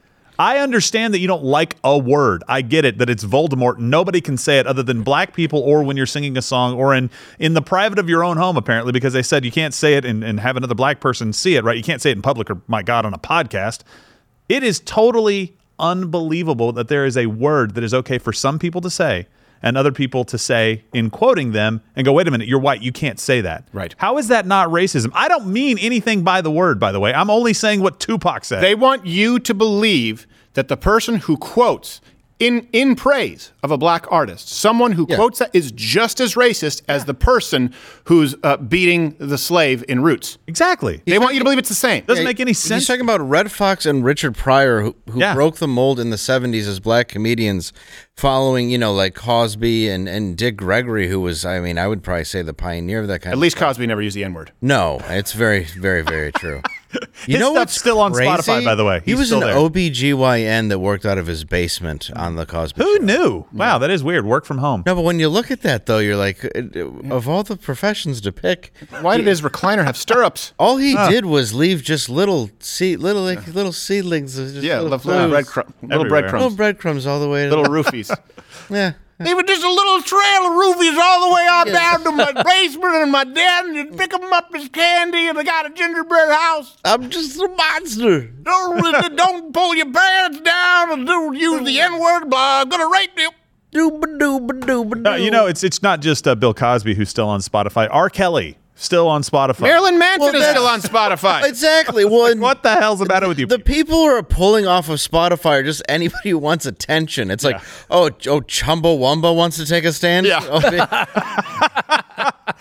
I understand that you don't like a word. I get it that it's Voldemort. Nobody can say it other than black people or when you're singing a song or in in the private of your own home, apparently, because they said you can't say it and, and have another black person see it, right? You can't say it in public or my God on a podcast. It is totally unbelievable that there is a word that is okay for some people to say and other people to say in quoting them and go, wait a minute, you're white. You can't say that. Right. How is that not racism? I don't mean anything by the word, by the way. I'm only saying what Tupac said. They want you to believe that the person who quotes in in praise of a black artist, someone who quotes that is just as racist as the person who's uh, beating the slave in Roots. Exactly. They want you to believe it's the same. Doesn't yeah, make any sense. He's talking about Redd Foxx and Richard Pryor, who, who Yeah. broke the mold in the 70s as black comedians, following, you know, like Cosby and, and Dick Gregory, who was, I mean, I would probably say the pioneer of that kind At of least stuff. Cosby never used the N word. No, it's very, very, very true. You His know stuff's what's still on crazy? Spotify, by the way. He was still an there. OBGYN that worked out of his basement on the Cosby Who knew? Wow, that is weird. Work from home. No, but when you look at that, though, you're like, uh, of all the professions to pick, why did his recliner have stirrups? All he Huh. did was leave just little seed, little like, little seedlings, uh, just Yeah, little, left little clues. little breadcrumbs. little breadcrumbs all the way, to Little the- roofies. yeah. Even just a little trail of roofies all the way on down to my basement and my den. and you pick them up as candy, and I got a gingerbread house. I'm just a monster. Don't, don't pull your pants down and do use the N word. Blah, I'm gonna rape you. Dooba dooba dooba No, you know, it's it's not just uh, Bill Cosby who's still on Spotify. R. Kelly still on Spotify. Marilyn Manson Well, is that's- still on Spotify. Exactly. Well, and what the hell's the matter with you? the people who are pulling off of Spotify are just anybody who wants attention. It's like, oh, oh, Chumbawamba wants to take a stand. Yeah.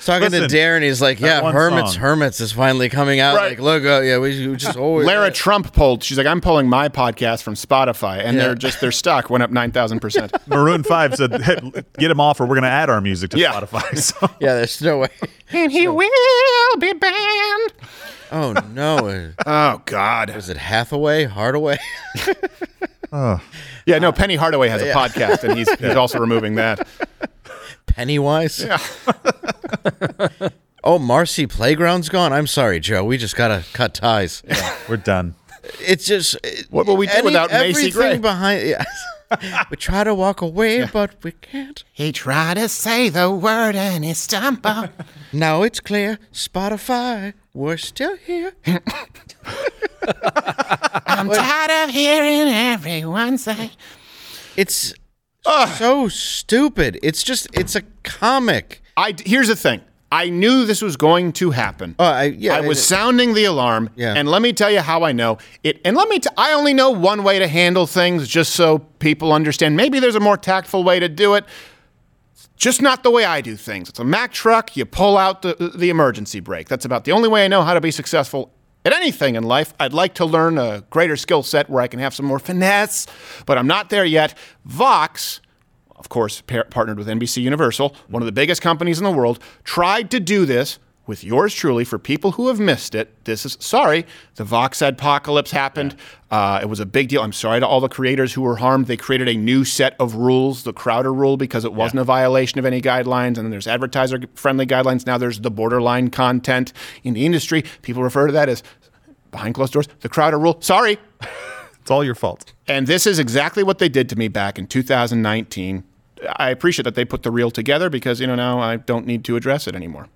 Talking Listen, to Darren, he's like, yeah, one Hermits, song. Hermits is finally coming out. Right. Like, look, uh, yeah, we, we just always. Lara Trump polled. She's like, I'm pulling my podcast from Spotify, and Yeah. they're just their stock went up nine thousand percent. Maroon Five said, hey, "Get him off, or we're going to add our music to Yeah. Spotify." So. Yeah, there's no way. And he will be banned. Oh no! oh God! Was it Hathaway, Hardaway? Oh. Yeah, no. Penny Hardaway has a Yeah. podcast, and he's he's also removing that. Pennywise. Yeah. oh, Marcy Playground's gone. I'm sorry, Joe. We just gotta cut ties. We're done. It's just What will we do any- without Macy Gray? behind? Yeah. We try to walk away, but we can't. He tried to say the word and he stumbled. Now it's clear, Spotify, we're still here. I'm tired of hearing everyone say. It's so stupid. It's just it's a comic. I here's the thing. I knew this was going to happen. Oh, I, yeah, I was it- sounding the alarm. Yeah. And let me tell you how I know it. And let me. T- I only know one way to handle things, just so people understand. Maybe there's a more tactful way to do it. Just not the way I do things. It's a Mack truck. You pull out the the emergency brake. That's about the only way I know how to be successful at anything in life. I'd like to learn a greater skill set where I can have some more finesse, but I'm not there yet. Vox of course, par- partnered with NBC Universal, one of the biggest companies in the world, tried to do this with yours truly. For people who have missed it, this is sorry. The Vox apocalypse happened. Uh, it was a big deal. I'm sorry to all the creators who were harmed. They created a new set of rules, the Crowder rule, because it wasn't a violation of any guidelines. And then there's advertiser friendly guidelines. Now there's the borderline content in the industry. People refer to that as behind closed doors, the Crowder rule. Sorry. It's all your fault. And this is exactly what they did to me back in 2019. I appreciate that they put the reel together because, you know, now I don't need to address it anymore.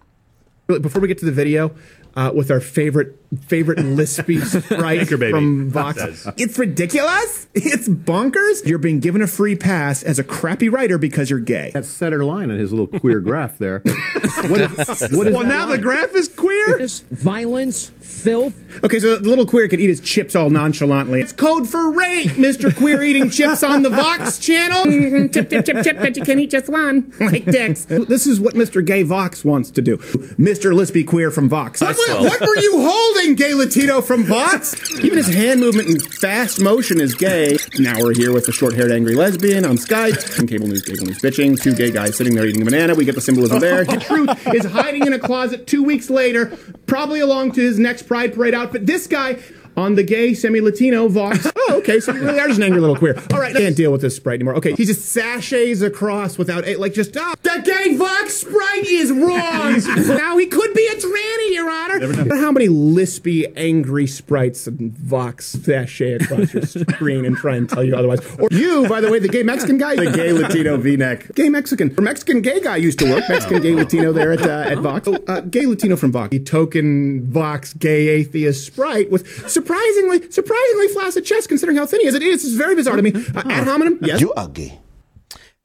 Before we get to the video, uh, with our favorite favorite lispy sprite Anchor baby. from Vox. It's ridiculous. It's bonkers. You're being given a free pass as a crappy writer because you're gay. That's center line on his little queer graph there. what is, what is well, that now the graph is queer. Violence, filth. Okay, so the little queer could eat his chips all nonchalantly. It's code for rape, Mr. Queer eating chips on the Vox channel. Mm-hmm. Tip, tip, tip, tip, but you can eat just one, like dicks. This is what Mr. Gay Vox wants to do. Mr. Lispy Queer from Vox. What, were- what were you holding, Gay Latino from Vox? Even his hand movement in fast motion is gay. Now we're here with the short-haired angry lesbian on Skype. And cable news, cable news bitching. Two gay guys sitting there eating a banana. We get the symbolism there. The truth is hiding in a closet two weeks later, probably along to his next Pride Parade outfit. This guy on the gay semi-Latino Vox. Oh, okay, so you really are just an angry little queer. All right, I can't deal with this Sprite anymore. Okay, he just sashays across without a, like just ah, the gay Vox Sprite is wrong. now he could be a tranny, Your Honor. But how many lispy, angry sprites and Vox sachet across your screen and try and tell you otherwise? Or you, by the way, the gay Mexican guy, the gay Latino V-neck, gay Mexican, or Mexican gay guy used to work. Mexican gay Latino there at uh, at Vox. Oh, uh, gay Latino from Vox. The token Vox gay atheist Sprite with surprisingly, surprisingly flaccid chest considering how thin he is. It is it's very bizarre to me. Uh, ad hominem, yes. You are gay.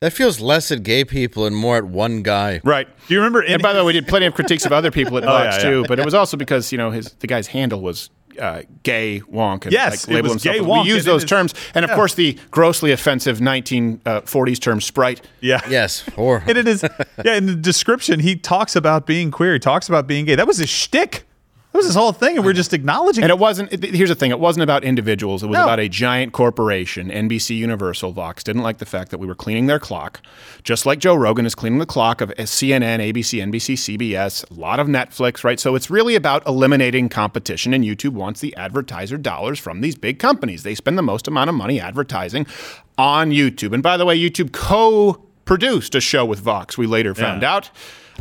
That feels less at gay people and more at one guy. Right. Do you remember? And by the way, we did plenty of critiques of other people at Oh, Vox yeah, yeah. too, but it was also because you know his the guy's handle was. Uh, gay wonk and Yes, like, it label was himself gay wonk, We use those it is- terms, and of yeah. course the grossly offensive 1940s term sprite. Yeah. Yes. Or And it is, yeah, in the description, he talks about being queer. He talks about being gay. That was his shtick. That was this whole thing, and we're just acknowledging And it wasn't. it- here's the thing: it wasn't about individuals. It was No. about a giant corporation. NBC Universal Vox didn't like the fact that we were cleaning their clock, just like Joe Rogan is cleaning the clock of uh, CNN, ABC, NBC, CBS, a lot of Netflix, right? So it's really about eliminating competition, and YouTube wants the advertiser dollars from these big companies. They spend the most amount of money advertising on YouTube. And by the way, YouTube co-produced a show with Vox. We later found Yeah. out.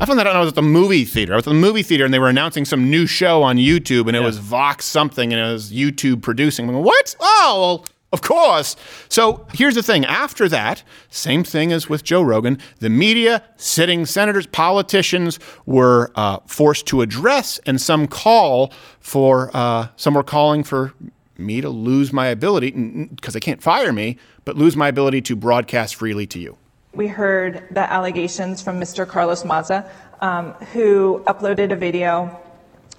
I found that out when I was at the movie theater. I was at the movie theater and they were announcing some new show on YouTube and it was Vox something and it was YouTube producing. I'm going, what? Oh, well, of course. So here's the thing. After that, same thing as with Joe Rogan, the media, sitting senators, politicians were uh, forced to address and some call for, uh, some were calling for me to lose my ability, because they can't fire me, but lose my ability to broadcast freely to you. We heard the allegations from Mr. Carlos Maza, um, who uploaded a video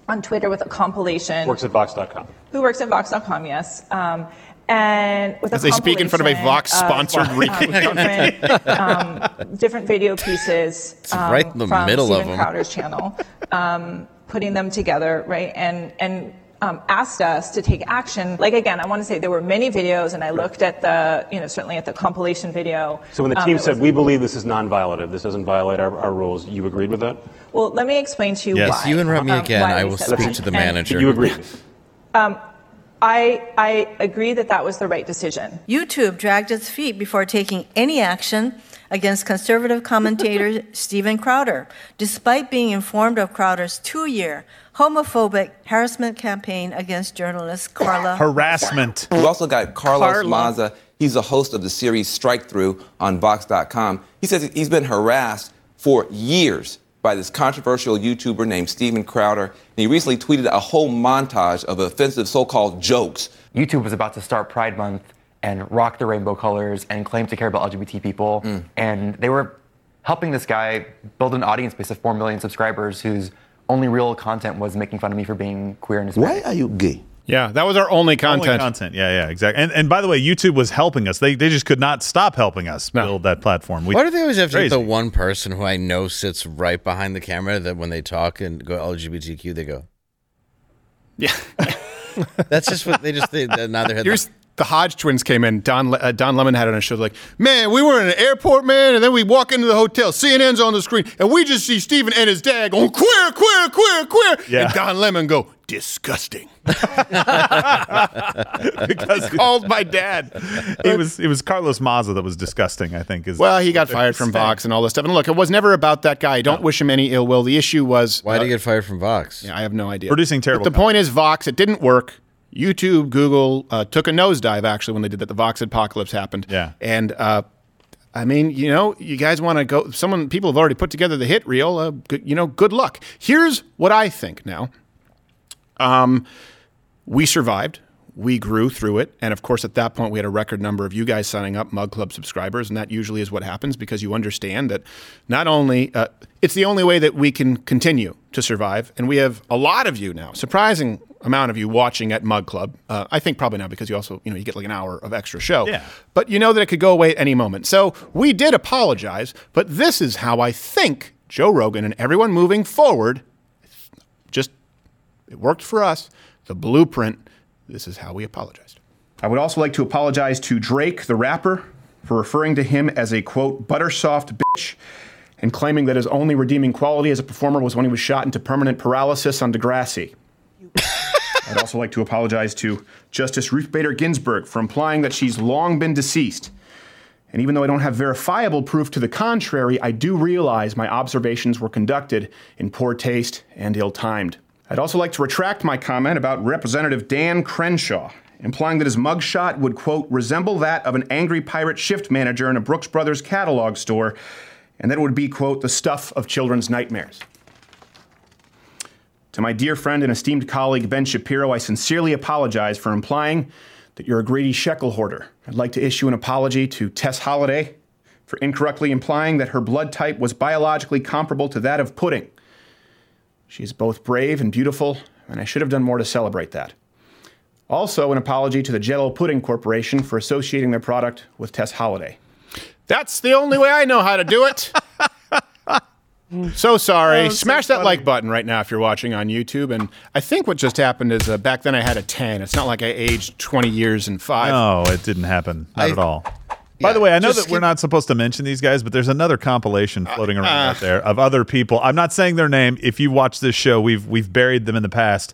on Twitter with a compilation. Works at Vox.com. Who works at Vox.com, yes. Um, and with As a they speak in front of a Vox-sponsored of, um, different, um, different video pieces um, right in the from middle of Steven them. Crowder's channel, um, putting them together, right? And and um, asked us to take action. Like again, I want to say there were many videos, and I looked at the, you know, certainly at the compilation video. So when the um, team that said, was- we believe this is non-violative, this doesn't violate our, our rules, you agreed with that? Well, let me explain to you Yes, why. you interrupt me um, again. why I will speak that. to the And, manager. You agreed. Um, I I agree that that was the right decision. YouTube dragged its feet before taking any action against conservative commentator Steven Crowder, despite being informed of Crowder's two year homophobic harassment campaign against journalist Carla. harassment. We also got Carlos Carla. Maza. He's a host of the series Strikethrough on Vox.com. He says he's been harassed for years by this controversial YouTuber named Steven Crowder. And he recently tweeted a whole montage of offensive so called jokes. YouTube was about to start Pride Month and rock the rainbow colors and claim to care about LGBT people. Mm. And they were helping this guy build an audience base of 4 million subscribers whose only real content was making fun of me for being queer and Hispanic. Why are you gay? Yeah, that was our only content. Only content. Yeah, yeah, exactly. And, and by the way, YouTube was helping us. They, they just could not stop helping us build that platform. We, Why do they always have to get Crazy. the one person who I know sits right behind the camera that when they talk and go LGBTQ, they go, Yeah. That's just what they just they, they nod their head. Here's the Hodge twins came in. Don uh, Don Lemon had it on a show like, man, we were in an airport, man, and then we walk into the hotel. CNN's on the screen, and we just see Steven and his dad going queer, queer, queer, queer. Yeah. And Don Lemon go disgusting because called my dad. it was it was Carlos Maza that was disgusting. I think is Well, he got fired from Vox and all this stuff. And look, it was never about that guy. I don't wish him any ill will. The issue was Why did he get fired from Vox? Yeah, I have no idea. Producing terrible But the point is, Vox, it didn't work. YouTube, Google uh, took a nosedive actually when they did that. The Vox apocalypse happened. Yeah. And uh, I mean, you know, you guys want to go. Someone, people have already put together the hit reel. Uh, good, you know, good luck. Here's what I think now. Um, we survived. We grew through it. And of course, at that point, we had a record number of you guys signing up Mug Club subscribers. And that usually is what happens because you understand that not only, uh, it's the only way that we can continue to survive. And we have a lot of you now, surprising amount of you watching at Mug Club. Uh, I think probably now because you also, you know, you get like an hour of extra show. Yeah. But you know that it could go away at any moment. So we did apologize. But this is how I think Joe Rogan and everyone moving forward just it worked for us. The blueprint. This is how we apologized. I would also like to apologize to Drake, the rapper, for referring to him as a quote, buttersoft bitch, and claiming that his only redeeming quality as a performer was when he was shot into permanent paralysis on Degrassi. I'd also like to apologize to Justice Ruth Bader Ginsburg for implying that she's long been deceased. And even though I don't have verifiable proof to the contrary, I do realize my observations were conducted in poor taste and ill timed. I'd also like to retract my comment about Representative Dan Crenshaw, implying that his mugshot would, quote, resemble that of an angry pirate shift manager in a Brooks Brothers catalog store, and that it would be, quote, the stuff of children's nightmares. To my dear friend and esteemed colleague Ben Shapiro, I sincerely apologize for implying that you're a greedy shekel hoarder. I'd like to issue an apology to Tess Holliday for incorrectly implying that her blood type was biologically comparable to that of pudding. She is both brave and beautiful, and I should have done more to celebrate that. Also, an apology to the Jello Pudding Corporation for associating their product with Tess Holliday. That's the only way I know how to do it. so sorry. Oh, Smash that like button right now if you're watching on YouTube. And I think what just happened is uh, back then I had a 10. It's not like I aged 20 years and five. No, it didn't happen. Not I- at all. By the way, I know that we're not supposed to mention these guys, but there's another compilation floating around uh. out there of other people. I'm not saying their name. If you watch this show, we've we've buried them in the past.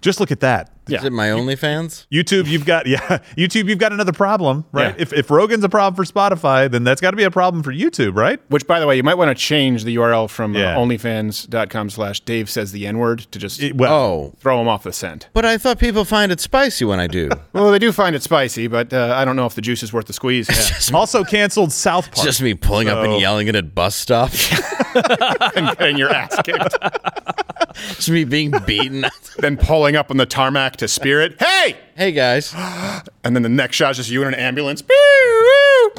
Just look at that. Is it my OnlyFans? YouTube, you've got yeah, YouTube, you've got another problem, right? Yeah. If if Rogan's a problem for Spotify, then that's got to be a problem for YouTube, right? Which, by the way, you might want to change the URL from Yeah. uh, onlyfans.com slash Dave says the N word to just oh. throw them off the scent. But I thought people find it spicy when I do. Well, they do find it spicy, but uh, I don't know if the juice is worth the squeeze. also canceled South Park. Just me pulling up and yelling it at bus stops. and getting your ass kicked. Just me being beaten. then pulling up on the tarmac to Spirit. Hey! Hey, guys. And then the next shot is just you in an ambulance.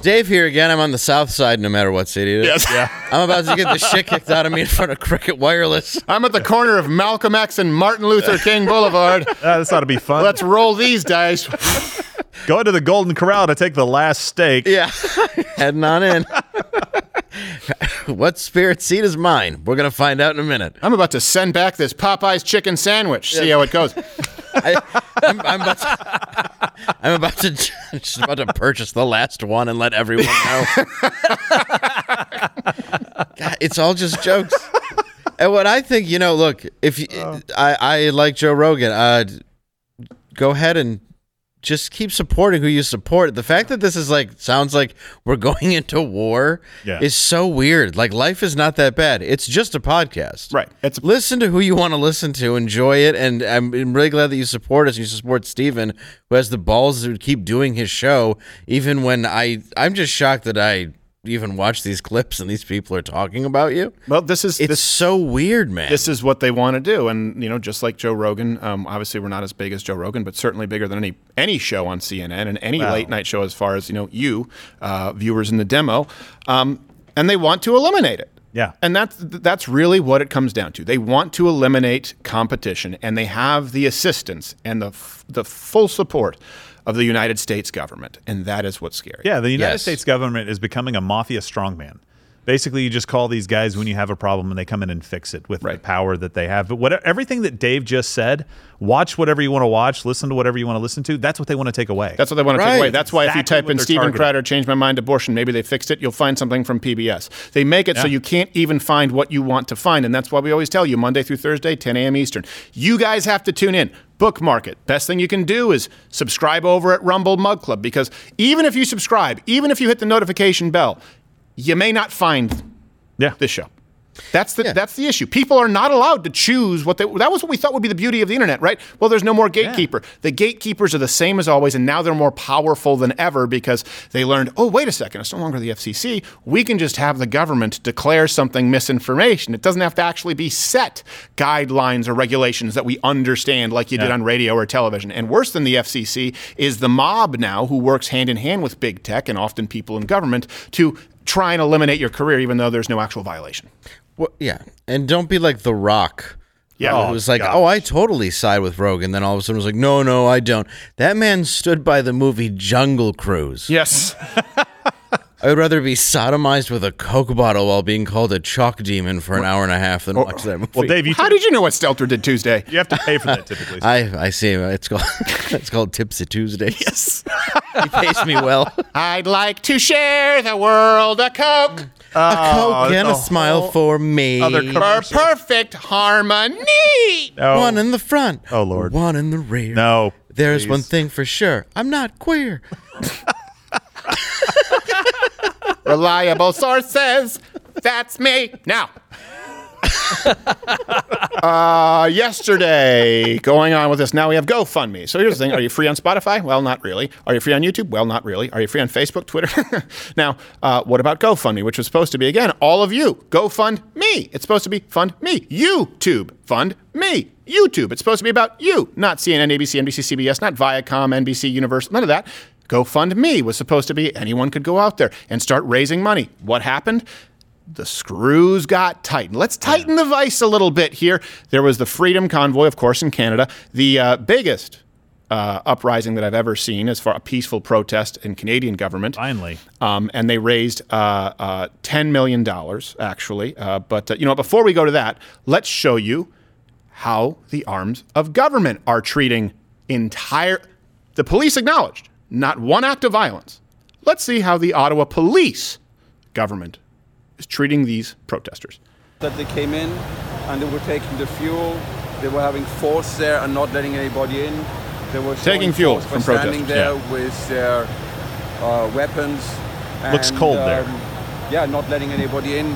Dave here again. I'm on the south side no matter what city it is. Yes. Yeah. I'm about to get the shit kicked out of me in front of Cricket Wireless. I'm at the corner of Malcolm X and Martin Luther King Boulevard. Uh, this ought to be fun. Let's roll these dice. Go into the Golden Corral to take the last steak. Yeah. Heading on in. what spirit seat is mine? We're going to find out in a minute. I'm about to send back this Popeye's chicken sandwich. See how it goes. I, I'm, I'm about to, I'm about to just about to purchase the last one and let everyone know. God, it's all just jokes. And what I think, you know, look, if you, I I like Joe Rogan, uh, go ahead and just keep supporting who you support. The fact that this is like sounds like we're going into war Yeah. is so weird. Like life is not that bad. It's just a podcast. Right. It's listen to who you want to listen to, enjoy it, and I'm, I'm really glad that you support us. You support Steven, who has the balls to keep doing his show, even when I I'm just shocked that I even watch these clips and these people are talking about you. Well, this is it's this, so weird, man. This is what they want to do, and you know, just like Joe Rogan. Um, obviously, we're not as big as Joe Rogan, but certainly bigger than any any show on CNN and any Wow. late night show, as far as you know, you uh, viewers in the demo, um, and they want to eliminate it. Yeah. And that's that's really what it comes down to. They want to eliminate competition, and they have the assistance and the f- the full support of the United States government, and that is what's scary. Yeah, the United Yes. States government is becoming a mafia strongman. Basically, you just call these guys when you have a problem and they come in and fix it with the power that they have. But what, everything that Dave just said, watch whatever you want to watch, listen to whatever you want to listen to. That's what they want to take away. That's what they want to take away. That's why if you type in they're Steven targeting. Crowder, change my mind, abortion, maybe they fixed it, you'll find something from PBS. They make it so you can't even find what you want to find. And that's why we always tell you Monday through Thursday, 10 a.m. Eastern. You guys have to tune in. Bookmark it. Best thing you can do is subscribe over at Rumble Mug Club because even if you subscribe, even if you hit the notification bell, you may not find yeah. this show. That's the that's the issue. People are not allowed to choose what they. That was what we thought would be the beauty of the internet, right? Well, there's no more gatekeeper. The gatekeepers are the same as always, and now they're more powerful than ever because they learned. Oh, wait a second, it's no longer the FCC. We can just have the government declare something misinformation. It doesn't have to actually be set guidelines or regulations that we understand, like you did on radio or television. And worse than the FCC is the mob now, who works hand in hand with big tech and often people in government to try and eliminate your career, even though there's no actual violation. Well, yeah, and don't be like The Rock. Yeah. who Oh, was like, gosh. oh, I totally side with Rogan. Then all of a sudden was like, no, no, I don't. That man stood by the movie Jungle Cruise. Yes. I would rather be sodomized with a Coke bottle while being called a chalk demon for an hour and a half than oh, watch that movie. Well, Dave, you How did you know what Stelter did Tuesday? you have to pay for that typically. I I see. It's called it's called Tipsy Tuesday. Yes, he pays me well. I'd like to share the world a Coke. a Coke oh, and the a smile for me. other For commercial. perfect harmony. No. One in the front. Oh, Lord. One in the rear. No. There's please. one thing for sure. I'm not queer. Reliable sources. That's me. Now. uh, yesterday, going on with this, now we have GoFundMe. So here's the thing Are you free on Spotify? Well, not really. Are you free on YouTube? Well, not really. Are you free on Facebook, Twitter? now, uh, what about GoFundMe, which was supposed to be, again, all of you? Go fund me. It's supposed to be fund me. YouTube, fund me. YouTube. It's supposed to be about you, not CNN, ABC, NBC, CBS, not Viacom, NBC, Universal, none of that. GoFundMe was supposed to be anyone could go out there and start raising money. What happened? the screws got tightened. Let's tighten the vice a little bit here. There was the Freedom Convoy, of course, in Canada, the uh, biggest uh, uprising that I've ever seen as far as a peaceful protest in Canadian government. Finally. Um, and they raised uh, uh, $10 million, actually. Uh, but, uh, you know, before we go to that, let's show you how the arms of government are treating entire. The police acknowledged not one act of violence. Let's see how the Ottawa police government is treating these protesters. that they came in and they were taking the fuel. They were having force there and not letting anybody in. They were Taking fuel from standing protesters, there with their uh, weapons. Looks and, cold there. um, Yeah, not letting anybody in.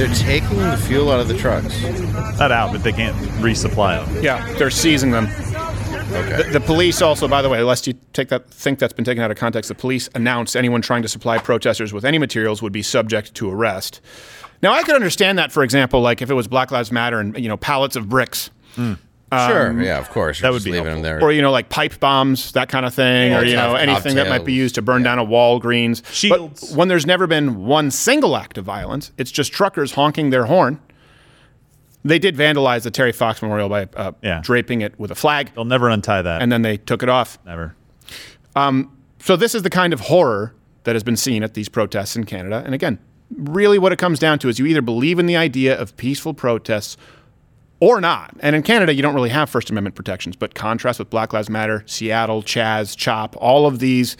They're taking the fuel out of the trucks. Not out, but they can't resupply them. Yeah, they're seizing them. Okay. The, the police also, by the way, lest you take that think that's been taken out of context, the police announced anyone trying to supply protesters with any materials would be subject to arrest. Now, I could understand that, for example, like if it was Black Lives Matter and you know pallets of bricks. Hmm. Hmm. sure. Yeah, of course. that You're would just be leaving helpful. them there. or you know like pipe bombs that kind of thing or you know Cocktail- anything that might be used to burn down a Walgreens Shields. but when there's never been one single act of violence it's just truckers honking their horn they did vandalize the Terry Fox Memorial by uh, Yeah. draping it with a flag They'll never untie that. and then they took it off never. so this is the kind of horror that has been seen at these protests in Canada. And again, really what it comes down to is you either believe in the idea of peaceful protests or not. And in Canada, you don't really have First Amendment protections, but contrast with Black Lives Matter, Seattle, Chaz, CHOP, all of these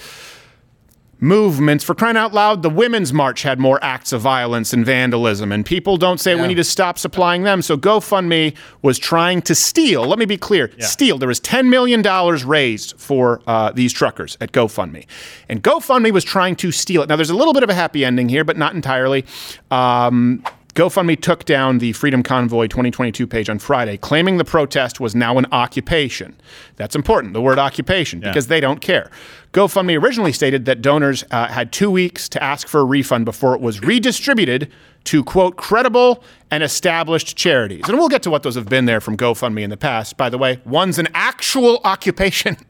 movements. For crying out loud, the Women's March had more acts of violence and vandalism, and people don't say we need to stop supplying them. So GoFundMe was trying to steal. Let me be clear: steal. There was ten million dollars raised for uh, these truckers at GoFundMe, and GoFundMe was trying to steal it. Now, there's a little bit of a happy ending here, but not entirely. Um, GoFundMe took down the Freedom Convoy 2022 page on Friday, claiming the protest was now an occupation. That's important, the word occupation, because they don't care. GoFundMe originally stated that donors uh, had two weeks to ask for a refund before it was redistributed to, quote, credible and established charities. And we'll get to what those have been there from GoFundMe in the past. By the way, one's an actual occupation.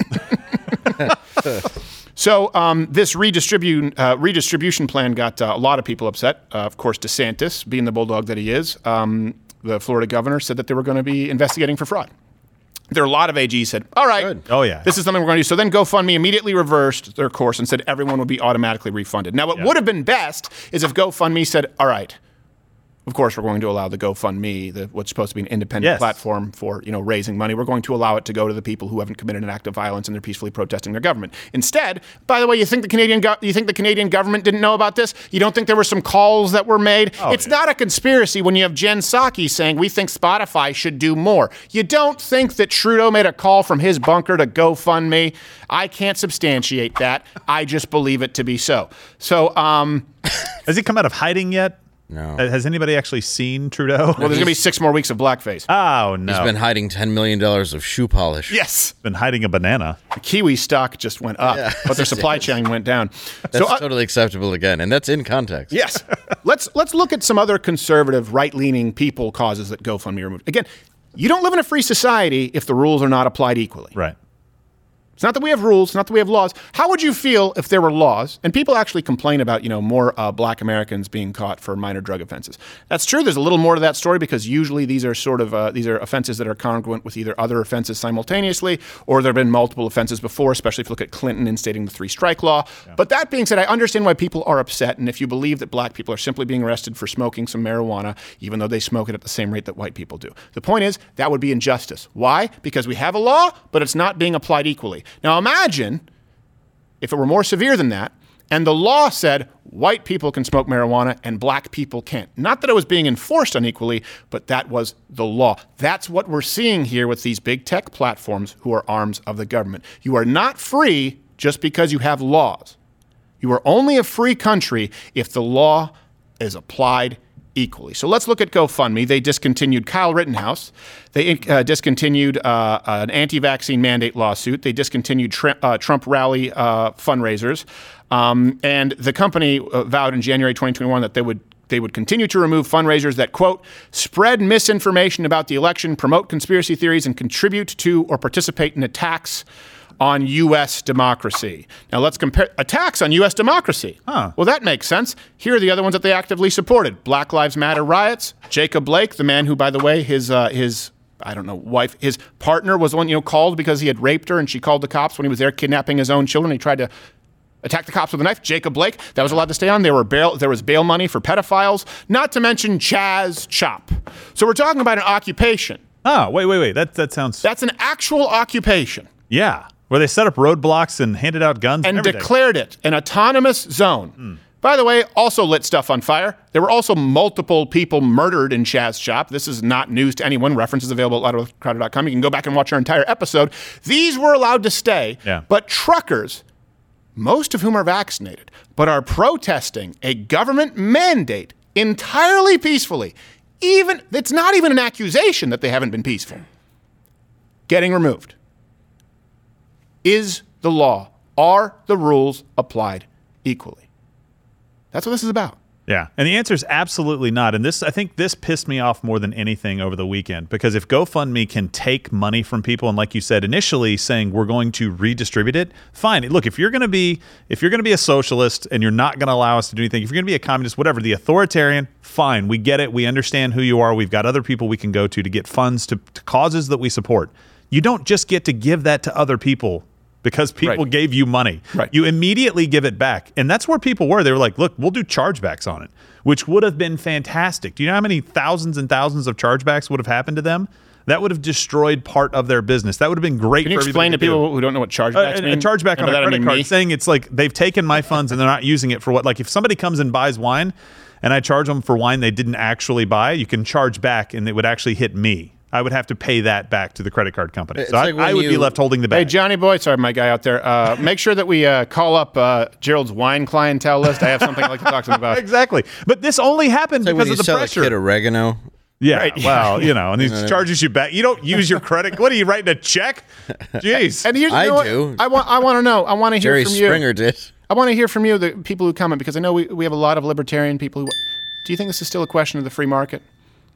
So um, this redistribute, uh, redistribution plan got uh, a lot of people upset. Uh, of course, DeSantis, being the bulldog that he is, um, the Florida governor, said that they were going to be investigating for fraud. There are a lot of AGs said, "All right, Oh, yeah. this is something we're going to do." So then GoFundMe immediately reversed their course and said everyone would be automatically refunded. Now, what would have been best is if GoFundMe said, "All right, of course, we're going to allow the GoFundMe, the, what's supposed to be an independent Yes. platform for you know raising money. We're going to allow it to go to the people who haven't committed an act of violence and they're peacefully protesting their government. Instead, by the way, you think the Canadian go- you think the Canadian government didn't know about this? You don't think there were some calls that were made? Oh, it's not a conspiracy when you have Jen Psaki saying we think Spotify should do more. You don't think that Trudeau made a call from his bunker to GoFundMe? I can't substantiate that. I just believe it to be so. So, um, Has he come out of hiding yet? No. Uh, Has anybody actually seen Trudeau? well, there's going to be six more weeks of blackface. Oh no! He's been hiding $10 million of shoe polish. Yes. been hiding a banana. The Kiwi stock just went up, Yeah. but their supply chain went down. That's so, uh, totally acceptable again. And that's in context. yes, let's let's look at some other conservative, right-leaning people causes that GoFundMe removed. Again, you don't live in a free society if the rules are not applied equally. Right. It's not that we have rules, it's not that we have laws. How would you feel if there were laws? And people actually complain about, you know, more uh, black Americans being caught for minor drug offenses. That's true. There's a little more to that story because usually these are sort of uh, these are offenses that are congruent with either other offenses simultaneously or there have been multiple offenses before, especially if you look at Clinton instating the three strike law. But that being said, I understand why people are upset. And if you believe that black people are simply being arrested for smoking some marijuana, even though they smoke it at the same rate that white people do, the point is that would be injustice. Why? Because we have a law, but it's not being applied equally. Now imagine if it were more severe than that, and the law said white people can smoke marijuana and black people can't. Not that it was being enforced unequally, but that was the law. That's what we're seeing here with these big tech platforms who are arms of the government. You are not free just because you have laws. You are only a free country if the law is applied equally. So let's look at GoFundMe. They discontinued Kyle Rittenhouse. They uh, discontinued uh, an anti vaccine mandate lawsuit. They discontinued Tr- uh, Trump rally uh, fundraisers. Um, and the company uh, vowed in January 2021 that they would they would continue to remove fundraisers that, quote, spread misinformation about the election, promote conspiracy theories, and contribute to or participate in attacks on U.S. democracy. Now let's compare attacks on U.S. democracy. Well, that makes sense. Here are the other ones that they actively supported: Black Lives Matter riots. Jacob Blake, the man who, by the way, his uh, his I don't know wife, his partner was the one you know called because he had raped her, and she called the cops when he was there kidnapping his own children. He tried to attack the cops with a knife. Jacob Blake, that was allowed to stay on. There were bail, there was bail money for pedophiles, not to mention Chaz Chop. So we're talking about an occupation. Oh, wait, wait, wait. That that sounds. That's an actual occupation. Yeah, where they set up roadblocks and handed out guns and, and declared it an autonomous zone. Hmm. By the way, also lit stuff on fire. There were also multiple people murdered in Chaz Chop. This is not news to anyone. References available at louderwithcrowder.com. You can go back and watch our entire episode. These were allowed to stay, Yeah. but truckers, most of whom are vaccinated, but are protesting a government mandate entirely peacefully. Even it's not even an accusation that they haven't been peaceful. Getting removed. Is the law, are the rules applied equally? That's what this is about. Yeah, and the answer is absolutely not. And this, I think, this pissed me off more than anything over the weekend because if GoFundMe can take money from people, and like you said initially, saying we're going to redistribute it, fine. Look, if you're going to be, if you're going to be a socialist and you're not going to allow us to do anything, if you're going to be a communist, whatever, the authoritarian, fine. We get it. We understand who you are. We've got other people we can go to to get funds to, to causes that we support. You don't just get to give that to other people because people Right. gave you money. Right. You immediately give it back. And that's where people were. They were like, look, we'll do chargebacks on it, which would have been fantastic. Do you know how many thousands and thousands of chargebacks would have happened to them? That would have destroyed part of their business. That would have been great Can you explain to people do. who don't know what Uh, chargebacks a, mean? a chargeback And on a credit card me. saying it's like they've taken my funds and they're not using it for what like if somebody comes and buys wine and I charge them for wine they didn't actually buy, you can charge back and it would actually hit me. I would have to pay that back to the credit card company. It's so I, like when I would be left holding the bag. Hey. Johnny Boy, sorry, my guy out there. Uh, make sure that we uh, call up uh, Gerald's wine clientele list. I have something I'd like to talk to him about. exactly. But this only happened It's like when because you of the sell pressure. a kid oregano. Yeah, Right, well, you know, and he You know what I mean? charges you back. You don't use your credit. What are you writing a check? Jeez. And here's, you I what? do. I want. I want to know. I want to hear Jerry from you. Jerry Springer did. I want to hear from you, the people who comment, because I know we, we have a lot of libertarian people who. Do you think this is still a question of the free market?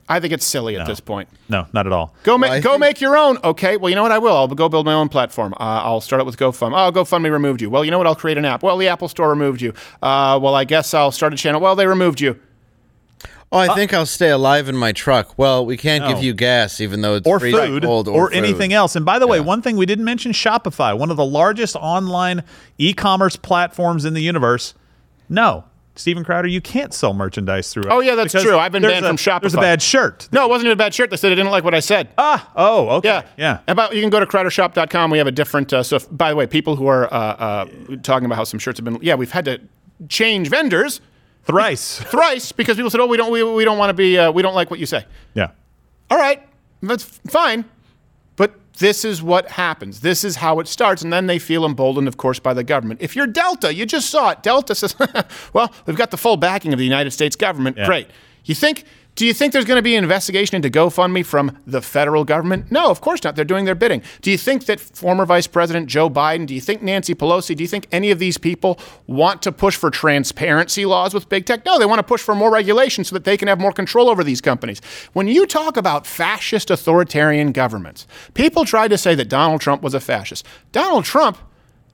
I think it's silly at this point. no, not at all. Go make I go think- make your own. Okay. Well, you know what? I will. I'll go build my own platform. Uh, I'll start it with GoFund. Oh, GoFundMe removed you. Well, you know what? I'll create an app. Well, the Apple Store removed you. Uh, well, I guess I'll start a channel. Well, they removed you. Oh, I think I'll stay alive in my truck. Well, we can't No. give you gas, even though it's or freezing food cold, or, or, food. anything else. And by the way, one thing we didn't mention Shopify, one of the largest online e-commerce platforms in the universe. No, Steven Crowder, you can't sell merchandise through. Oh yeah, that's true. I've been banned a- from Shopify. There's a bad shirt. No, it wasn't a bad shirt. They said they didn't like what I said. Ah, oh, okay. Yeah, yeah. About you can go to crowdershop.com. We have a different. Uh, so, if, by the way, people who are uh, uh, talking about how some shirts have been. Yeah, we've had to change vendors thrice, thrice because people said, "Oh, we don't, we, we don't want to be, uh, we don't like what you say." Yeah. All right, that's fine. This is what happens. This is how it starts. And then they feel emboldened, of course, by the government. If you're Delta, you just saw it. Delta says, well, we've got the full backing of the United States government. Yeah. Great. You think, do you think there's going to be an investigation into GoFundMe from the federal government? No, of course not. They're doing their bidding. Do you think that former Vice President Joe Biden, do you think Nancy Pelosi, do you think any of these people want to push for transparency laws with big tech? No, they want to push for more regulation so that they can have more control over these companies. When you talk about fascist authoritarian governments, people tried to say that Donald Trump was a fascist. Donald Trump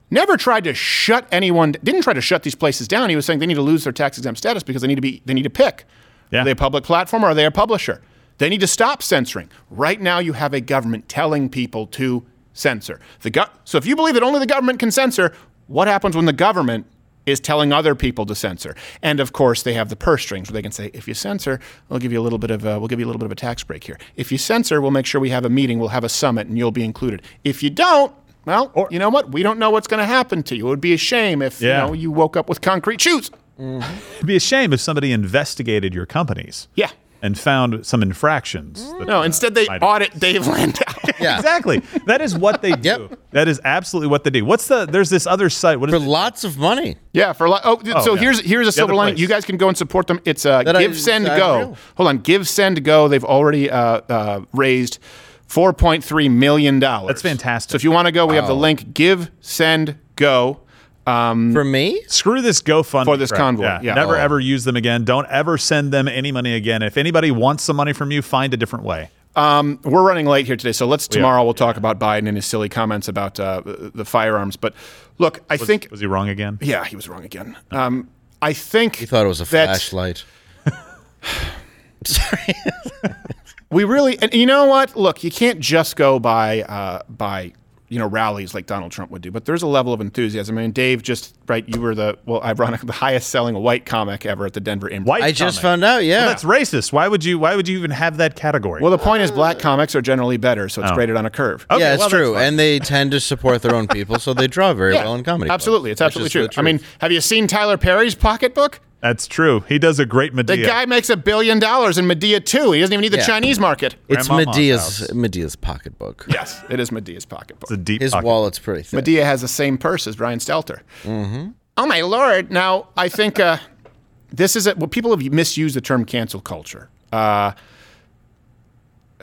never tried to shut anyone didn't try to shut these places down he was saying they need to lose their tax exempt status because they need to be they need to pick are they a public platform or are they a publisher they need to stop censoring right now you have a government telling people to censor the go- so if you believe that only the government can censor what happens when the government is telling other people to censor and of course they have the purse strings where they can say if you censor we'll give you a little bit of a, we'll give you a little bit of a tax break here if you censor we'll make sure we have a meeting we'll have a summit and you'll be included if you don't well, or, you know what? We don't know what's going to happen to you. It would be a shame if Yeah. you know you woke up with concrete shoes. It'd be a shame if somebody investigated your companies. Yeah. And found some infractions. that, No, uh, instead they might- audit Dave Landau. exactly. That is what they do. That is absolutely what they do. What's the? There's this other site. What is for lots of money. Yeah, for a lot. Oh, Oh, so yeah. here's here's a silver lining. You guys can go and support them. It's uh, That I- Give Send I Go. agree. Hold on, Give Send Go. They've already uh, uh, raised four point three million dollars. That's fantastic. So if you want to go, we have the link. Give Send Go. Um, for me, Screw this GoFundMe For this crap. convoy, yeah. Never Oh. ever use them again. Don't ever send them any money again. If anybody wants some money from you, find a different way. Um, we're running late here today, so let's We are. tomorrow we'll talk about Biden and his silly comments about uh, the firearms. But look, I Was- think was he wrong again? Yeah, he was wrong again. Um, I think He thought it was a that- flashlight. Sorry. we really, and you know what? Look, you can't just go by uh, by you know rallies like Donald Trump would do, but there's a level of enthusiasm. I mean, Dave, just right, you were the well, ironic, the highest selling white comic ever at the Denver Improv. White I just found out. Yeah, Well, that's racist. Why would you? Why would you even have that category? Well, the point is, black comics are generally better, so it's Oh. graded on a curve. Okay, yeah, it's well, that's true, and they tend to support their own people, so they draw very Yeah, well in comedy. clubs, Absolutely, it's absolutely true. I mean, have you seen Tyler Perry's pocketbook? That's true. He does a great Medea. The guy makes a billion dollars in Medea too. He doesn't even need the Yeah. Chinese market. it's Grandmama's Medea's house. Medea's pocketbook. Yes, it is Medea's pocketbook. it's a deep. His pocket. wallet's pretty thick. Medea has the same purse as Brian Stelter. Mm-hmm. Oh my lord! Now I think uh, this is a, well, people have misused the term cancel culture. Uh,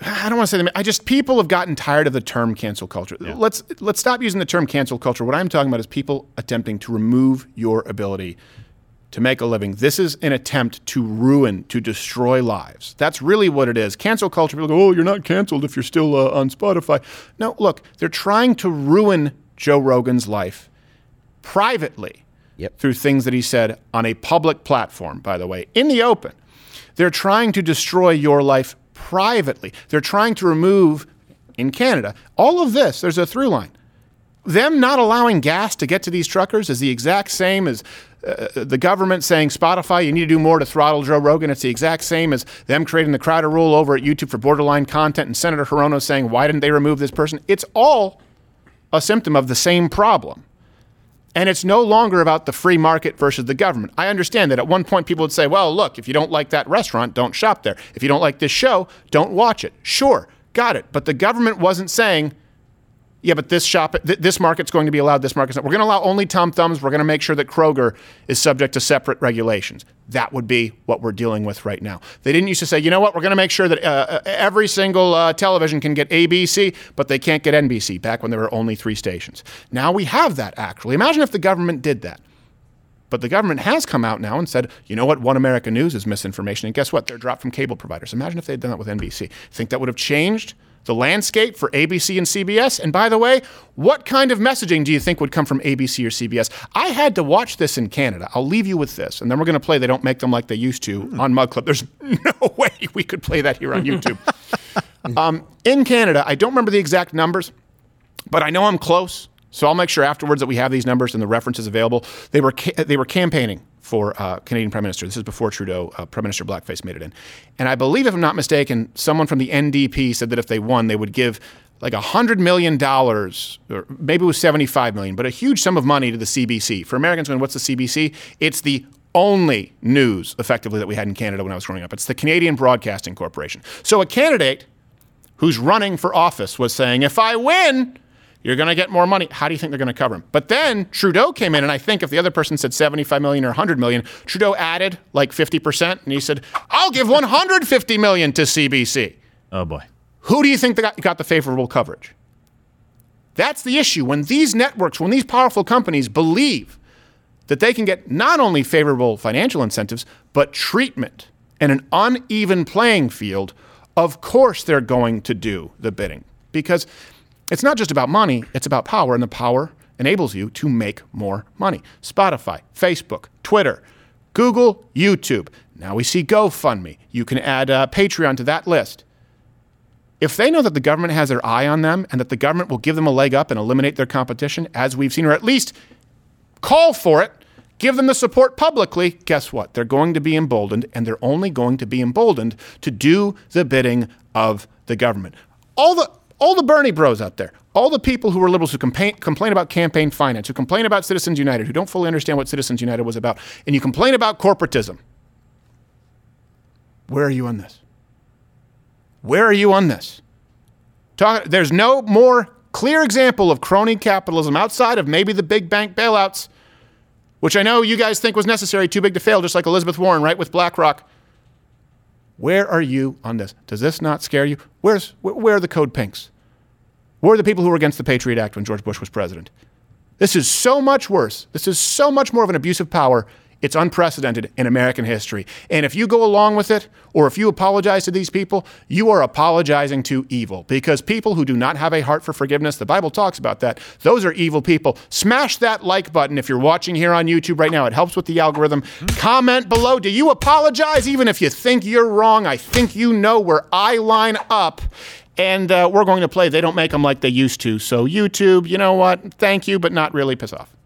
I don't want to say them. I just people have gotten tired of the term cancel culture. Let's let's stop using the term cancel culture. What I'm talking about is people attempting to remove your ability to make a living. This is an attempt to ruin, to destroy lives. That's really what it is. Cancel culture, people go, oh, you're not canceled if you're still uh, on Spotify. No, look, they're trying to ruin Joe Rogan's life privately Yep. through things that he said on a public platform, by the way, in the open. They're trying to destroy your life privately. They're trying to remove, in Canada, all of this, there's a through line them not allowing gas to get to these truckers is the exact same as uh, the government saying Spotify, you need to do more to throttle Joe Rogan. It's the exact same as them creating the Crowder rule over at YouTube for borderline content and Senator Hirono saying, why didn't they remove this person? It's all a symptom of the same problem. And it's no longer about the free market versus the government. I understand that at one point people would say, well, look, if you don't like that restaurant, don't shop there. If you don't like this show, don't watch it. Sure, got it. But the government wasn't saying, yeah, but this shop, th- this market's going to be allowed. This market's not. We're going to allow only Tom Thumbs. We're going to make sure that Kroger is subject to separate regulations. That would be what we're dealing with right now. They didn't used to say, you know what, we're going to make sure that uh, every single uh, television can get ABC, but they can't get NBC. Back when there were only three stations. Now we have that. Actually, imagine if the government did that. But the government has come out now and said, you know what, One America News is misinformation. And guess what? They're dropped from cable providers. Imagine if they had done that with NBC. Think that would have changed the landscape for ABC and CBS? And by the way, what kind of messaging do you think would come from ABC or CBS? I had to watch this in Canada. I'll leave you with this, and then we're going to play They Don't Make Them Like They Used to on Mug Club. There's no way we could play that here on YouTube. um, in Canada, I don't remember the exact numbers, but I know I'm close. So I'll make sure afterwards that we have these numbers and the references available. They were ca- they were campaigning for uh, Canadian Prime Minister. This is before Trudeau, uh, Prime Minister Blackface, made it in. And I believe, if I'm not mistaken, someone from the NDP said that if they won, they would give like $100 million, or maybe it was 75 million, but a huge sum of money to the CBC. For Americans, when what's the CBC? It's the only news, effectively, that we had in Canada when I was growing up. It's the Canadian Broadcasting Corporation. So a candidate who's running for office was saying, if I win, you're going to get more money. How do you think they're going to cover him? But then Trudeau came in, and I think if the other person said 75 million or 100 million, Trudeau added like 50%, and he said, I'll give 150 million to CBC. Oh, boy. Who do you think got, got the favorable coverage? That's the issue. When these networks, when these powerful companies believe that they can get not only favorable financial incentives, but treatment and an uneven playing field, of course they're going to do the bidding. Because it's not just about money, it's about power, and the power enables you to make more money. Spotify, Facebook, Twitter, Google, YouTube. Now we see GoFundMe. You can add uh, Patreon to that list. If they know that the government has their eye on them and that the government will give them a leg up and eliminate their competition, as we've seen, or at least call for it, give them the support publicly, guess what? They're going to be emboldened, and they're only going to be emboldened to do the bidding of the government. All the all the Bernie bros out there, all the people who are liberals who complain, complain about campaign finance, who complain about Citizens United, who don't fully understand what Citizens United was about, and you complain about corporatism. Where are you on this? Where are you on this? Talk, there's no more clear example of crony capitalism outside of maybe the big bank bailouts, which I know you guys think was necessary, too big to fail, just like Elizabeth Warren, right, with BlackRock. Where are you on this? Does this not scare you? Where's where are the code pinks? Where are the people who were against the Patriot Act when George Bush was president? This is so much worse. This is so much more of an abuse of power it's unprecedented in American history. And if you go along with it, or if you apologize to these people, you are apologizing to evil. Because people who do not have a heart for forgiveness, the Bible talks about that, those are evil people. Smash that like button if you're watching here on YouTube right now. It helps with the algorithm. Comment below. Do you apologize even if you think you're wrong? I think you know where I line up. And uh, we're going to play They Don't Make Them Like They Used to. So, YouTube, you know what? Thank you, but not really. Piss off.